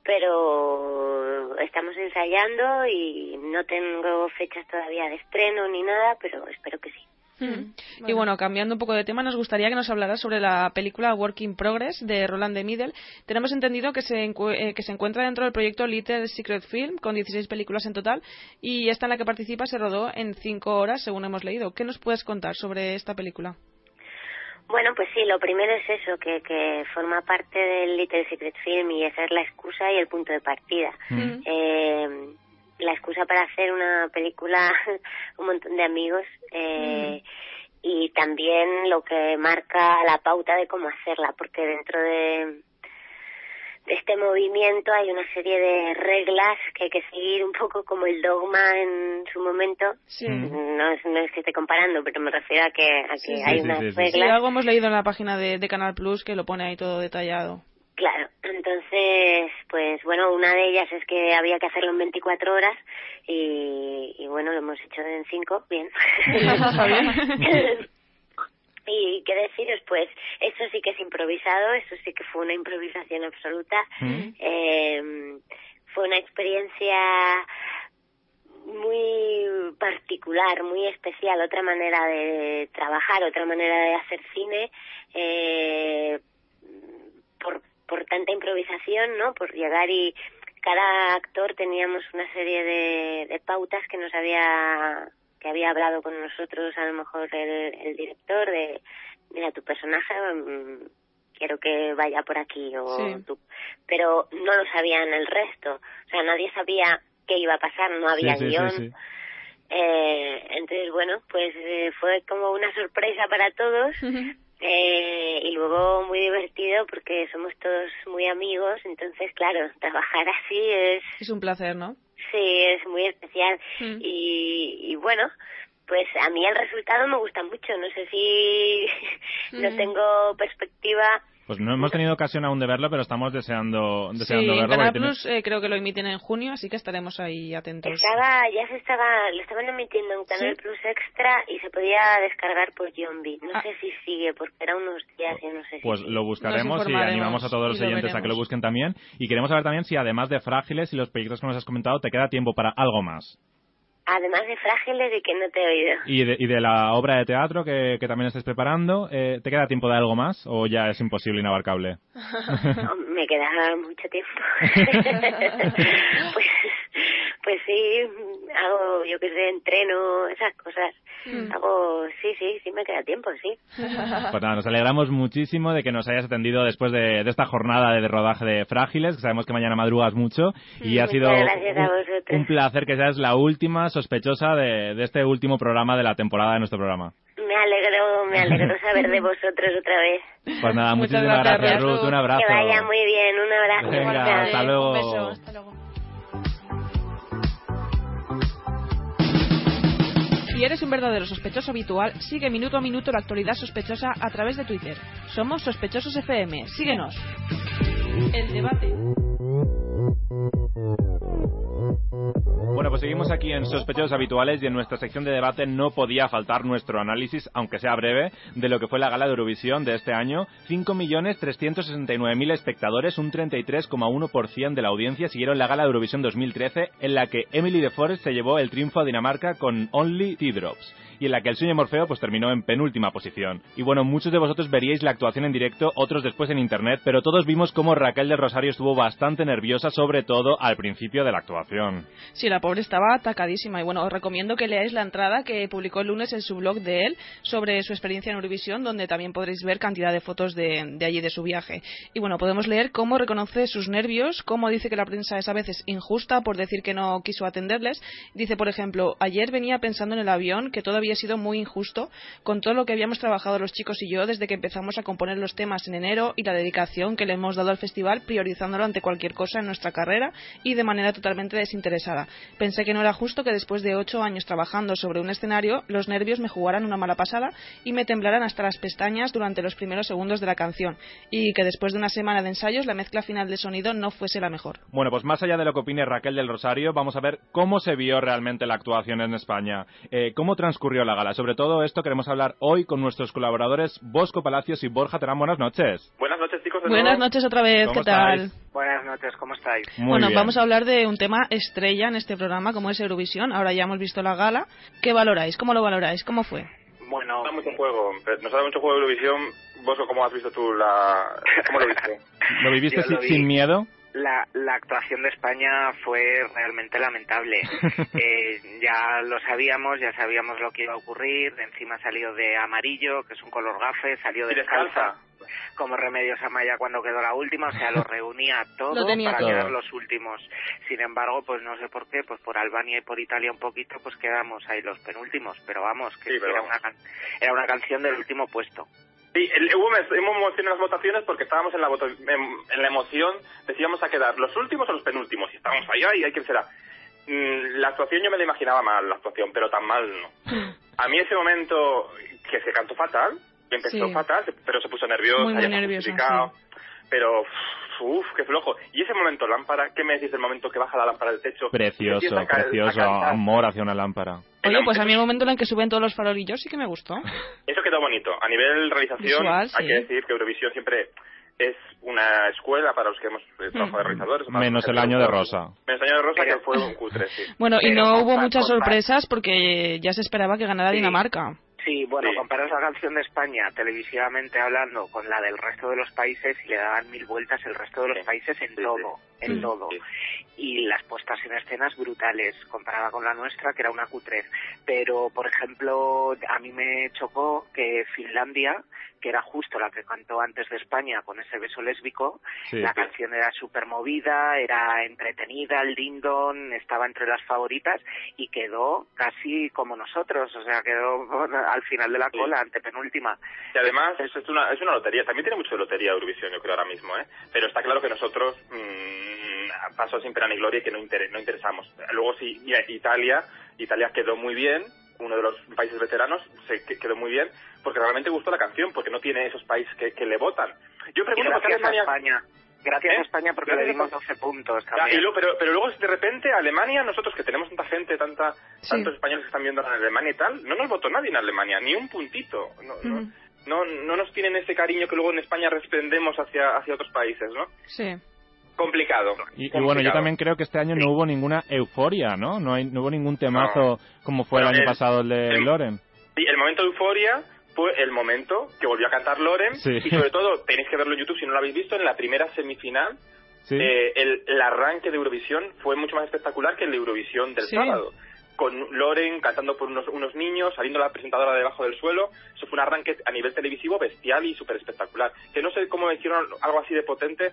pero estamos ensayando y no tengo fechas todavía de estreno ni nada, pero espero que sí. Y bueno, cambiando un poco de tema, nos gustaría que nos hablaras sobre la película Work in Progress de Roland de Middle. Tenemos entendido que se, encu- eh, que se encuentra dentro del proyecto Little Secret Film, con 16 películas en total, y esta en la que participa se rodó en 5 horas, según hemos leído. ¿Qué nos puedes contar sobre esta película? Bueno, pues sí, lo primero es eso, que, que forma parte del Little Secret Film y esa es la excusa y el punto de partida. Eh, la excusa para hacer una película, (laughs) un montón de amigos, eh, y también lo que marca la pauta de cómo hacerla, porque dentro de, de este movimiento hay una serie de reglas que hay que seguir un poco como el dogma en su momento. No, es, no es que esté comparando, pero me refiero a que, a que Sí, hay sí, unas reglas. Algo hemos leído en la página de, de Canal Plus que lo pone ahí todo detallado. Claro, entonces, pues bueno, una de ellas es que había que hacerlo en 24 horas y, y bueno, lo hemos hecho en 5, bien. (laughs) Y qué deciros, pues eso sí que es improvisado, eso sí que fue una improvisación absoluta. Eh, fue una experiencia muy particular, muy especial, otra manera de trabajar, otra manera de hacer cine, eh, por, por tanta improvisación, ¿no? Por llegar y cada actor teníamos una serie de, de pautas que nos había que había hablado con nosotros a lo mejor el, el director de mira tu personaje mm, quiero que vaya por aquí o Sí. tú pero no lo sabían el resto. O sea nadie sabía qué iba a pasar no había sí, guion. sí, eh, entonces, bueno, pues eh, fue como una sorpresa para todos (laughs) eh, y luego muy divertido porque somos todos muy amigos, entonces, claro, trabajar así es, Es un placer, ¿no? sí, es muy especial y, y bueno, pues a mí el resultado me gusta mucho, no sé si (laughs) no Mm. tengo perspectiva Pues no hemos tenido ocasión aún de verlo, pero estamos deseando, Sí, deseando en verlo. Canal tiene- Plus eh, creo que lo emiten en junio, así que estaremos ahí atentos. Estaba, ya se estaba, lo estaban emitiendo en Canal ¿Sí? Plus Extra y se podía descargar por Yombi. No sé si sigue, porque era unos días, yo no sé si Pues sigue. lo buscaremos y animamos a todos los lo oyentes a que lo busquen también. Y queremos saber también si además de Frágiles y los proyectos que nos has comentado, te queda tiempo para algo más. Además de frágiles y que no te he oído. Y de, y de la obra de teatro que, que también estés preparando, eh, ¿te queda tiempo de algo más o ya es imposible, inabarcable? (laughs) (laughs) No, me queda mucho tiempo. (laughs) pues, (laughs) pues sí, hago, yo que sé, entreno, esas cosas. Mm. Hago, sí, sí, sí me queda tiempo, sí. (laughs) Pues nada, nos alegramos muchísimo de que nos hayas atendido después de, de esta jornada de rodaje de Frágiles, que sabemos que mañana madrugas mucho y ha Muchas sido un, placer que seas la última sospechosa de, de este último programa de la temporada de nuestro programa. Me alegro, me alegro (laughs) saber de vosotros otra vez. Pues nada, muchísimas gracias, gracias, Ruth, un abrazo. Que vaya muy bien, un abrazo. Venga, hasta luego. Un beso, hasta luego. Si eres un verdadero sospechoso habitual, sigue minuto a minuto la actualidad sospechosa a través de Twitter. Somos Sospechosos FM. Síguenos. El debate. Bueno, pues seguimos aquí en Sospechosos Habituales y en nuestra sección de debate no podía faltar nuestro análisis, aunque sea breve, de lo que fue la gala de Eurovisión de este año. 5.369.000 espectadores, un 33,1% de la audiencia, siguieron la gala de Eurovisión 2013, en la que Emily de Forest se llevó el triunfo a Dinamarca con Only Teardrops y en la que el sueño Morfeo pues terminó en penúltima posición. Y bueno, muchos de vosotros veríais la actuación en directo, otros después en internet, pero todos vimos cómo Raquel del Rosario estuvo bastante nerviosa, sobre todo al principio de la actuación. Sí, la pobre estaba atacadísima. Y bueno, os recomiendo que leáis la entrada que publicó el lunes en su blog de él sobre su experiencia en Eurovisión, donde también podréis ver cantidad de fotos de, de allí, de su viaje. Y bueno, podemos leer cómo reconoce sus nervios, cómo dice que la prensa es a veces injusta por decir que no quiso atenderles. Dice, por ejemplo, ayer venía pensando en el avión que todo había sido muy injusto con todo lo que habíamos trabajado los chicos y yo desde que empezamos a componer los temas en enero y la dedicación que le hemos dado al festival, priorizándolo ante cualquier cosa en nuestra carrera y de manera totalmente desinteresada. Pensé que no era justo que después de ocho años trabajando sobre un escenario, los nervios me jugaran una mala pasada y me temblaran hasta las pestañas durante los primeros segundos de la canción, y que después de una semana de ensayos la mezcla final de sonido no fuese la mejor. Bueno, pues más allá de lo que opine Raquel del Rosario, vamos a ver cómo se vio realmente la actuación en España, eh, cómo transcurrió la gala. Sobre todo esto queremos hablar hoy con nuestros colaboradores Bosco Palacios y Borja Terán. Buenas noches. Buenas noches, chicos. de Buenas nuevo. noches otra vez, ¿Cómo ¿qué tal? estáis? Buenas noches, ¿cómo estáis? Muy bueno, bien. vamos a hablar de un tema estrella en este programa como es Eurovisión. Ahora ya hemos visto la gala. ¿Qué valoráis? ¿Cómo lo valoráis? ¿Cómo fue? Bueno, Nos da mucho juego. Nos ha dado mucho juego Eurovisión. Bosco, ¿cómo has visto tú la... ¿Cómo lo viste? (laughs) ¿Lo viviste lo sin, vi. sin miedo? La, la actuación de España fue realmente lamentable. (laughs) Eh, ya lo sabíamos, ya sabíamos lo que iba a ocurrir. Encima salió de amarillo, que es un color gafe, salió Y descalza. Como Remedios Amaya cuando quedó la última, o sea, lo reunía todo (laughs) Lo para todo. quedar los últimos. Sin embargo, pues no sé por qué, pues por Albania y por Italia un poquito, pues quedamos ahí los penúltimos. Pero vamos, que Sí, pero era, vamos. Una, can- era una canción del último puesto. Sí, el- hubo hubo emoción en las votaciones porque estábamos en la, voto- en, en la emoción, decíamos a quedar los últimos o los penúltimos, y estábamos ahí, ay, ay, ¿quién será? Mm, La actuación yo me la imaginaba mal, la actuación, pero tan mal no. (laughs) A mí ese momento que se cantó fatal, que empezó Sí. fatal, pero se puso nervioso, Muy, muy nerviosa, pero uff, qué flojo. Y ese momento lámpara, ¿qué me decís del momento que baja la lámpara del techo? Precioso, a a precioso. Amor hacia una lámpara. Oye, pues a mí el momento en el que suben todos los farolillos sí que me gustó. (laughs) Eso quedó bonito. A nivel realización, Visual, sí. hay que decir que Eurovisión siempre es una escuela para los que hemos eh, trabajado de realizadores. Menos el año de Rosa. Menos el año de Rosa, que fue un cutre, sí. (laughs) Bueno, y Pero no hubo muchas sorpresas porque ya se esperaba que ganara Sí. Dinamarca. Sí, bueno, Sí. comparas la canción de España televisivamente hablando con la del resto de los países y le daban mil vueltas el resto de los Sí. países en Sí, todo, sí. en Sí. todo. Sí. Y las puestas en escenas brutales comparada con la nuestra, que era una cutrez. Pero, por ejemplo, a mí me chocó que Finlandia, que era justo la que cantó antes de España con ese beso lésbico, Sí. la canción era súper movida, era entretenida, el dindon estaba entre las favoritas y quedó casi como nosotros, o sea, quedó al final de la Sí. cola, ante penúltima. Y además, es, es una, es una lotería. También tiene mucho de lotería Eurovisión, yo creo, ahora mismo, ¿eh? Pero está claro que nosotros pasó sin pena ni gloria y que no, inter- no interesamos. Luego sí, mira, Italia, Italia quedó muy bien, uno de los países veteranos se que- quedó muy bien, porque realmente gustó la canción, porque no tiene esos países que, que le votan. Yo pregunto por qué Alemania... España. Gracias ¿Eh? a España porque Gracias le dimos España. 12 puntos y también. luego, pero, pero luego de repente Alemania, nosotros que tenemos tanta gente, tanta, Sí. tantos españoles que están viendo en Alemania y tal, no nos votó nadie en Alemania, ni un puntito. No, no, no, no nos tienen ese cariño que luego en España respondemos hacia, hacia otros países, ¿no? Sí. Complicado. Y, bueno, yo también creo que este año no hubo ninguna euforia, ¿no? No, hay, no hubo ningún temazo como fue Bueno, el año el- pasado el de el- Loren. Sí, el momento de euforia fue el momento que volvió a cantar Loren Sí. y sobre todo, tenéis que verlo en YouTube si no lo habéis visto, en la primera semifinal Sí. Eh, el, el arranque de Eurovisión fue mucho más espectacular que el de Eurovisión del Sí. sábado. Con Loren cantando por unos, unos niños, saliendo la presentadora debajo del suelo. Eso fue un arranque a nivel televisivo bestial y súper espectacular. Que no sé cómo hicieron algo así de potente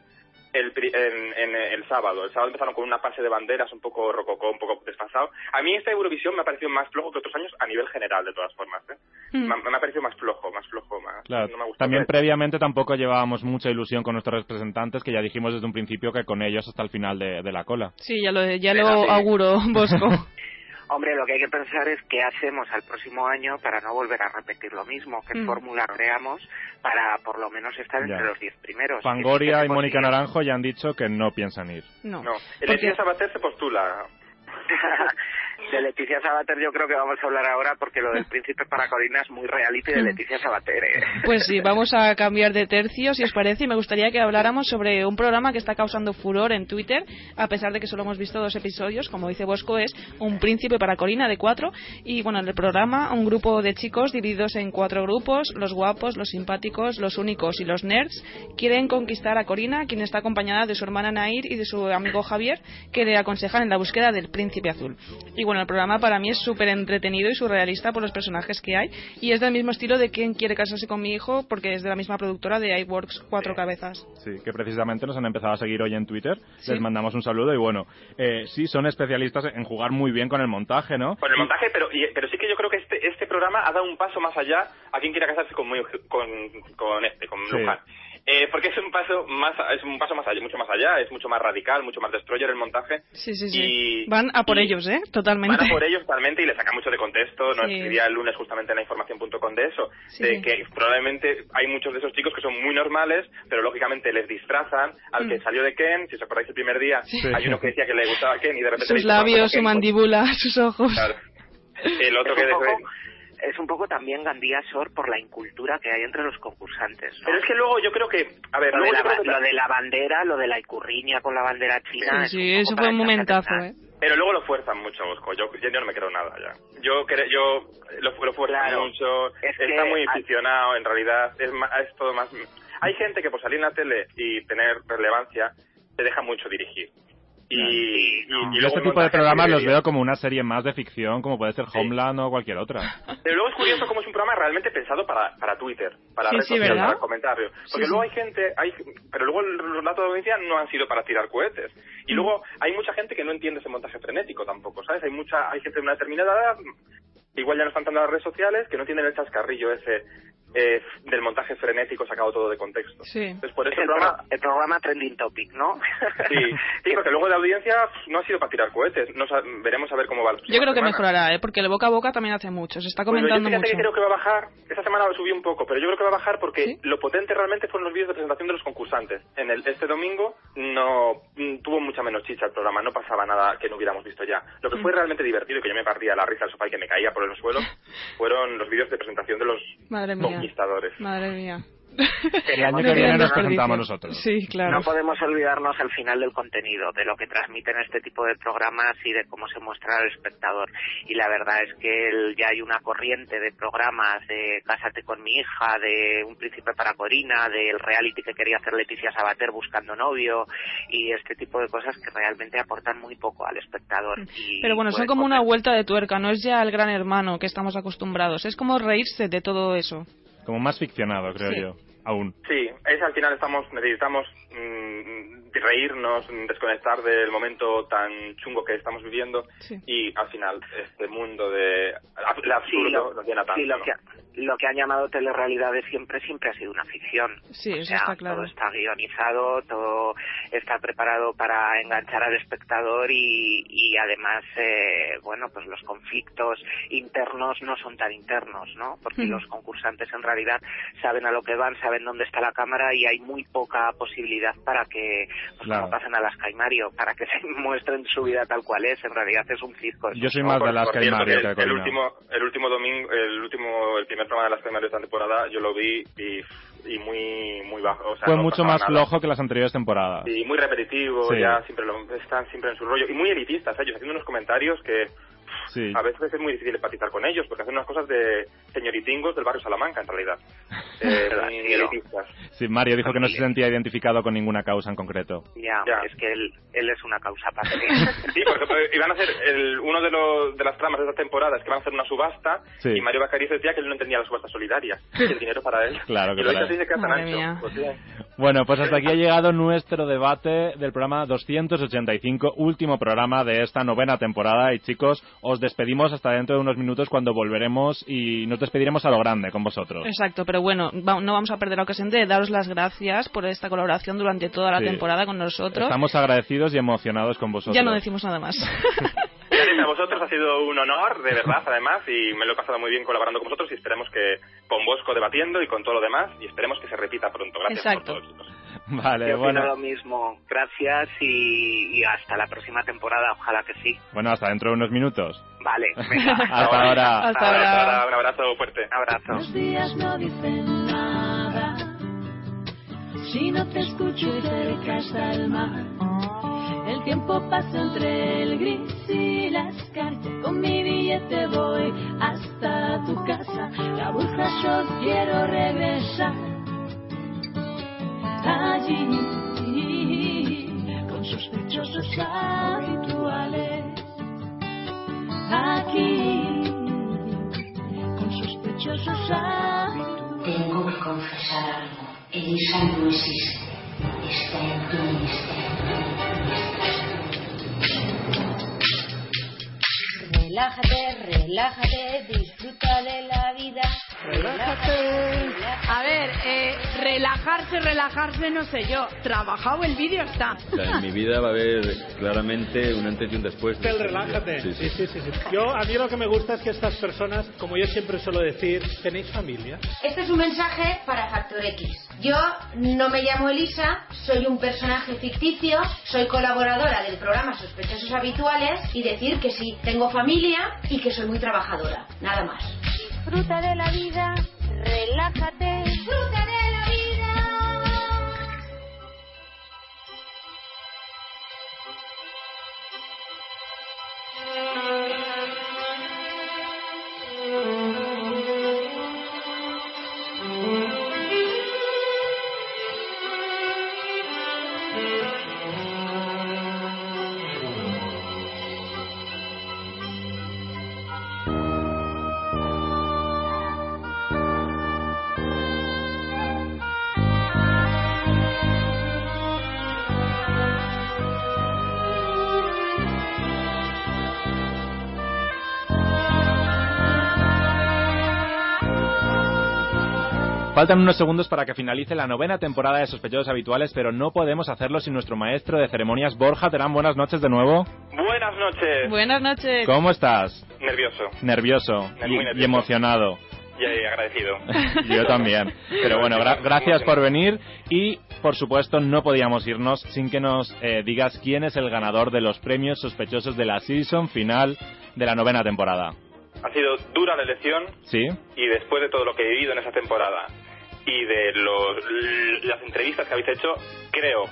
el, pri- en, en el sábado. El sábado empezaron con una pase de banderas un poco rococó, un poco desfasado. A mí esta Eurovisión me ha parecido más flojo que otros años a nivel general, de todas formas. ¿eh? Mm. Me, ha- me ha parecido más flojo, más flojo, más... Claro, no me ha gustado. también previamente tampoco llevábamos mucha ilusión con nuestros representantes, que ya dijimos desde un principio que con ellos hasta el final de, de la cola. Sí, ya lo, ya lo auguro, Bosco. (laughs) Hombre, lo que hay que pensar es qué hacemos al próximo año para no volver a repetir lo mismo, qué Mm. fórmula creamos para por lo menos estar Ya. entre los 10 primeros. Fangoria y Mónica. Naranjo ya han dicho que no piensan ir. No. No, Porque- Sabater se postula. (laughs) de Leticia Sabater yo creo que vamos a hablar ahora porque lo del (laughs) príncipe para Corina es muy reality de Leticia Sabater. ¿eh? Pues sí, vamos a cambiar de tercio, si os (laughs) parece, y me gustaría que habláramos sobre un programa que está causando furor en Twitter, a pesar de que solo hemos visto dos episodios, como dice Bosco, es Un príncipe para Corina de cuatro, y bueno, en el programa un grupo de chicos divididos en cuatro grupos, los guapos, los simpáticos, los únicos y los nerds, quieren conquistar a Corina, quien está acompañada de su hermana Nair y de su amigo Javier, que le aconsejan en la búsqueda del príncipe azul. Y bueno, el programa para mí es súper entretenido y surrealista por los personajes que hay, y es del mismo estilo de Quién quiere casarse con mi hijo, porque es de la misma productora de iWorks Cuatro Cabezas. Sí, que precisamente nos han empezado a seguir hoy en Twitter. Sí. Les mandamos un saludo y bueno, eh, sí, son especialistas en jugar muy bien con el montaje, ¿no? Con el montaje, pero, y- pero sí que yo creo que este, este programa ha dado un paso más allá a quien quiera casarse con, con, con este, con Sí. Luján. Eh, porque es un paso más es un paso más allá, mucho más allá, es mucho más radical, mucho más destroyer el montaje. Sí, sí, sí. Y Van a por y ellos, ¿eh? Totalmente. Van a por ellos totalmente y le sacan mucho de contexto. Sí. escribía el lunes justamente en la información.com de eso, Sí, de que probablemente hay muchos de esos chicos que son muy normales, pero lógicamente les disfrazan al que Mm. salió de Ken. Si os acordáis el primer día, Sí. hay uno que decía que le gustaba Ken y de repente le Sus como labios, su Ken, pues, mandíbula, sus ojos. claro. El otro que poco, es un poco también Gandía Sor por la incultura que hay entre los concursantes. ¿no? Pero es que luego yo creo que, a ver, lo, de la, lo de la bandera, lo de la icurriña con la bandera china. Sí, sí, eso fue un momentazo. ¿eh? Pero luego lo fuerzan mucho, Bosco. Yo, yo, no me creo nada ya. Yo yo lo, lo fuerzan Claro. mucho. Es que está muy hay- aficionado, en realidad. Es, ma- es todo más... Hay gente que por salir en la tele y tener relevancia se deja mucho dirigir. Y, y, y Yo luego este tipo de programas los veo como una serie más de ficción, como puede ser Homeland o cualquier otra. (laughs) Pero luego es curioso cómo es un programa realmente pensado para, para Twitter, para Sí, redes sí, sociales, ¿verdad? para comentarios. Porque Sí, luego sí. hay gente, hay, pero luego los datos de audiencia no han sido para tirar cohetes. Y luego hay mucha gente que no entiende ese montaje frenético tampoco, ¿sabes? Hay mucha, hay gente de una determinada edad, igual ya no están tanto en las redes sociales, que no entienden el chascarrillo ese eh, del montaje frenético sacado todo de contexto. Sí. Entonces por Es eso el, el programa... pro- el programa Trending Topic, ¿no? (laughs) Sí, sí, porque luego de audiencia no ha sido para tirar cohetes. No sa- veremos a ver cómo va. la Yo creo que semana. mejorará, ¿eh? Porque el boca a boca también hace mucho. Se está Pues comentando yo fíjate mucho. que creo que va a bajar. Esta semana lo subí un poco, pero yo creo que va a bajar porque lo potente realmente fueron los vídeos de presentación de los concursantes. En el este domingo no mm, tuvo mucha menos chicha el programa, no pasaba nada que no hubiéramos visto ya. Lo que fue Mm. realmente divertido y que yo me partía la risa al sofá y que me caía por el suelo fueron los vídeos de presentación de los Madre mía. conquistadores. Madre mía. El año No que viene nos presentamos nosotros. Sí, claro. No podemos olvidarnos al final del contenido, de lo que transmiten este tipo de programas y de cómo se muestra al espectador. Y la verdad es que el- ya hay una corriente de programas de Cásate con mi hija, de Un príncipe para Corina, del reality que quería hacer Leticia Sabater buscando novio y este tipo de cosas que realmente aportan muy poco al espectador. Y, Pero bueno, son pues, como una vuelta de tuerca, no es ya el gran hermano que estamos acostumbrados, es como reírse de todo eso. Como más ficcionado, creo Sí. yo. Aún. Sí, es al final estamos necesitamos mm, reírnos, mm, desconectar del momento tan chungo que estamos viviendo y al final este mundo de el absurdo Sí, lo- nos llena tanto. sí, lo ¿no? que, lo que han llamado telerrealidades siempre, siempre ha sido una ficción. Sí, O eso sea, está claro. Todo está guionizado, todo está preparado para enganchar al espectador y, y además, eh, bueno, pues los conflictos internos no son tan internos, ¿no? Porque Ujú. los concursantes en realidad saben a lo que van, saben dónde está la cámara y hay muy poca posibilidad para que, pues Claro. como pasan a las Caimario, para que (laughs) se muestren su vida tal cual es. En realidad es un circo. Yo soy ¿no? más Por- de las por que hay cierto, Mario el, último el último domingo el último el primer programa de las primeras de esta temporada yo lo vi y, y muy muy bajo o sea, Fue no mucho más nada. flojo que las anteriores temporadas. y muy repetitivo Sí. ya siempre lo, están siempre en su rollo y muy elitistas ellos haciendo unos comentarios que Sí. a veces es muy difícil empatizar con ellos porque hacen unas cosas de señoritingos del barrio Salamanca en realidad (laughs) eh, Sí, Mario dijo que no se sentía identificado con ninguna causa en concreto. Ya, es que él, él es una causa para (laughs) Sí, porque eh, iban a hacer el, uno de, los, de las tramas de esta temporada es que van a hacer una subasta Sí. y Mario Bacariz decía que él no entendía las subastas solidarias, que el dinero para él. (laughs) Claro que y lo para dice él. tan Madre ancho. mía. Pues. Bueno, pues hasta aquí ha llegado nuestro debate del programa 285, último programa de esta novena temporada. Y chicos, os despedimos hasta dentro de unos minutos cuando volveremos y nos despediremos a lo grande con vosotros. Exacto, pero bueno, va- no vamos a perder la ocasión de daros las gracias por esta colaboración durante toda la Sí. temporada con nosotros. Estamos agradecidos y emocionados con vosotros. Ya no decimos nada más. (laughs) Gracias a vosotros, ha sido un honor, de verdad, además, y me lo he pasado muy bien colaborando con vosotros y esperemos que con Bosco debatiendo y con todo lo demás, y esperemos que se repita pronto. Gracias Exacto. por todo, chicos. (laughs) Vale, Yo bueno. lo mismo. Gracias y, y hasta la próxima temporada. Ojalá que sí. Bueno, hasta dentro de unos minutos. Vale. (laughs) venga, Hasta ahora. Hasta ahora. Un abrazo fuerte. Abrazo. Los días no dicen nada. Si no te escucho cerca está el mar. El tiempo pasa entre el gris y las calles. Con mi billete voy hasta tu casa. La busca yo quiero regresar. Allí, con sospechosos habituales. Aquí, con sospechosos habituales. Tengo que confesar algo. Elisa no existe. Está en tu Relájate, relájate, disfruta de la vida. Relájate. A ver, eh, relajarse, relajarse, no sé yo. Trabajado el vídeo está. O sea, en mi vida va a haber claramente un antes y un después. de El este relájate. Sí, sí, sí, sí. Yo, a mí lo que me gusta es que estas personas, como yo siempre suelo decir, tenéis familia. Este es un mensaje para Factor X. Yo no me llamo Elisa, soy un personaje ficticio, soy colaboradora del programa Sospechosos Habituales y decir que sí, tengo familia y que soy muy trabajadora. Nada más. Disfruta de la vida, relájate. Faltan unos segundos para que finalice la novena temporada de Sospechosos Habituales, pero no podemos hacerlo sin nuestro maestro de ceremonias, Borja Terán. Buenas noches de nuevo. Buenas noches. Buenas noches. ¿Cómo estás? Nervioso. Nervioso y, Muy nervioso. y emocionado. Y eh, agradecido. (laughs) Yo también. Pero bueno, gra- gracias por venir y, por supuesto, no podíamos irnos sin que nos eh, digas quién es el ganador de los premios sospechosos de la season final de la novena temporada. Ha sido dura la elección ¿Sí? y después de todo lo que he vivido en esa temporada y de los, las entrevistas que habéis hecho, creo,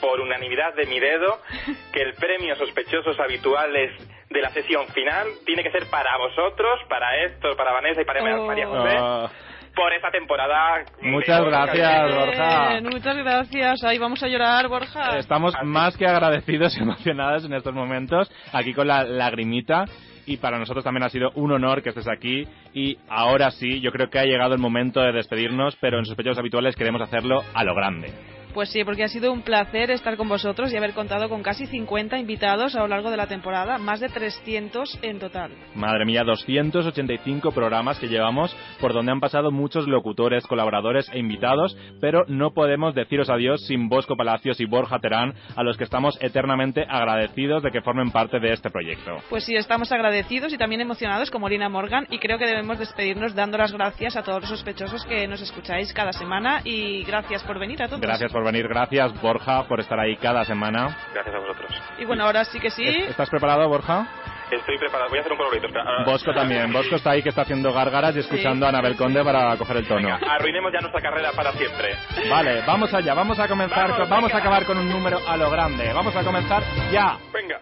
por unanimidad de mi dedo, (laughs) que el premio sospechosos habituales de la sesión final tiene que ser para vosotros, para Héctor, para Vanessa y para María José, Ah, por esa temporada. muchas gracias, Borja. Muchas gracias. Ahí vamos a llorar, Borja. Estamos más que agradecidos y (laughs) emocionados en estos momentos, aquí con la lagrimita. Y para nosotros también ha sido un honor que estés aquí. Y ahora sí, yo creo que ha llegado el momento de despedirnos, pero en Sospechosos Habituales queremos hacerlo a lo grande. Pues sí, porque ha sido un placer estar con vosotros y haber contado con casi 50 invitados a lo largo de la temporada, más de 300 en total. Madre mía, 285 programas que llevamos, por donde han pasado muchos locutores, colaboradores e invitados, pero no podemos deciros adiós sin Bosco Palacios y Borja Terán, a los que estamos eternamente agradecidos de que formen parte de este proyecto. Pues sí, estamos agradecidos y también emocionados como Lina Morgan y creo que debemos despedirnos dando las gracias a todos los sospechosos que nos escucháis cada semana y gracias por venir a todos. Gracias por venir, gracias Borja por estar ahí cada semana. Gracias a vosotros. Y bueno, ahora sí que sí. ¿Estás preparado, Borja? Estoy preparado. Voy a hacer un colorito. Ah, Bosco también. Bosco está ahí que está haciendo gárgaras y escuchando a Anabel Conde para coger el tono. Arruinemos ya nuestra carrera para siempre. Vale, vamos allá, vamos a comenzar, Vamos, con- vamos a acabar con un número a lo grande. Vamos a comenzar ya. Venga.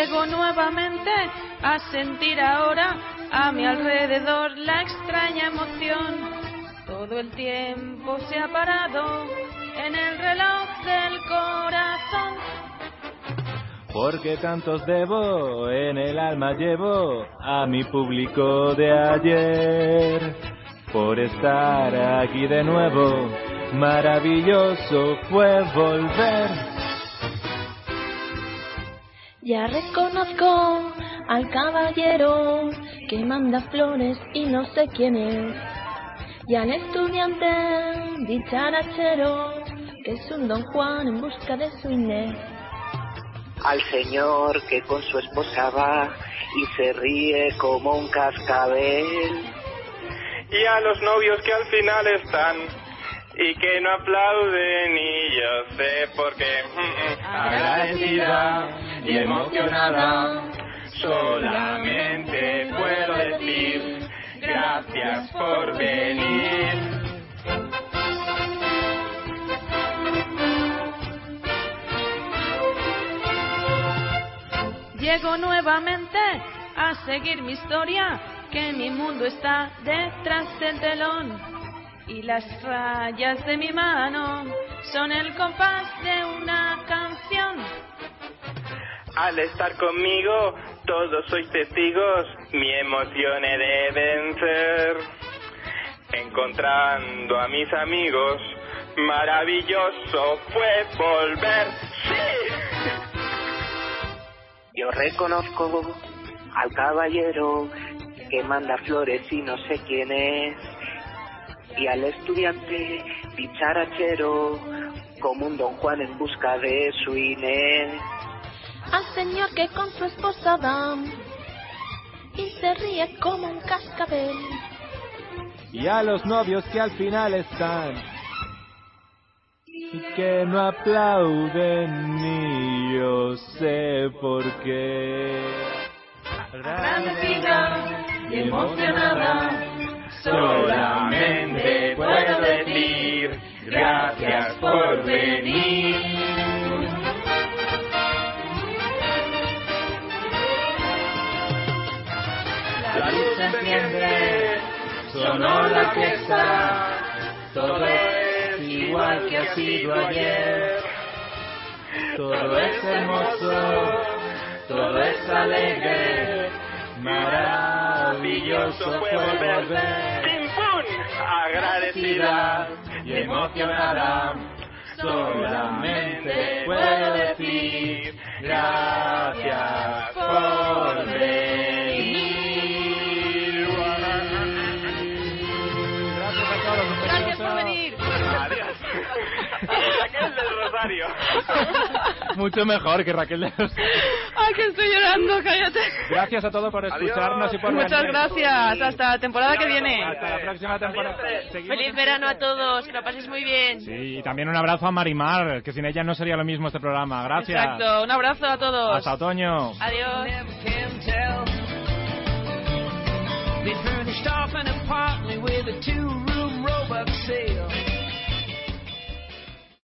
Llego nuevamente a sentir ahora a mi alrededor la extraña emoción. Todo el tiempo se ha parado en el reloj del corazón. Porque tantos debo, en el alma llevo a mi público de ayer. Por estar aquí de nuevo, maravilloso fue volver. Ya reconozco al caballero que manda flores y no sé quién es. Y al estudiante dicharachero que es un don Juan en busca de su Inés. Al señor que con su esposa va y se ríe como un cascabel. Y a los novios que al final están y que no aplauden y yo sé por qué. Mm, mm. Agradecida y emocionada, solamente puedo decir gracias por venir. Llego nuevamente a seguir mi historia, que mi mundo está detrás del telón. Y las rayas de mi mano son el compás de una canción. Al estar conmigo, todos sois testigos, mi emoción he de vencer. Encontrando a mis amigos, maravilloso fue volver. ¡Sí! Yo reconozco al caballero que manda flores y no sé quién es. Y al estudiante dicharachero como un don Juan en busca de su Inés. Al señor que con su esposa va y se ríe como un cascabel. Y a los novios que al final están y que no aplauden ni yo sé por qué. Agradecida y emocionada, solamente puedo decir gracias por venir. Enciende, sonó la fiesta, todo es igual que ha sido ayer. Todo es hermoso, todo es alegre, maravilloso fue volver. Agradecida. Y emocionada, solamente puedo decir gracias por venir. Raquel del Rosario. Mucho mejor que Raquel del Rosario. Ay, que estoy llorando, cállate. Gracias a todos por escucharnos Adiós. y por Muchas venir. gracias. Hasta la temporada que viene. Hasta la próxima temporada. Feliz verano a todos. Que lo pases muy bien. Sí, y también un abrazo a Marimar, que sin ella no sería lo mismo este programa. Gracias. Exacto. Un abrazo a todos. Hasta otoño. Adiós. They furnished off an apartment with a two-room robot sale.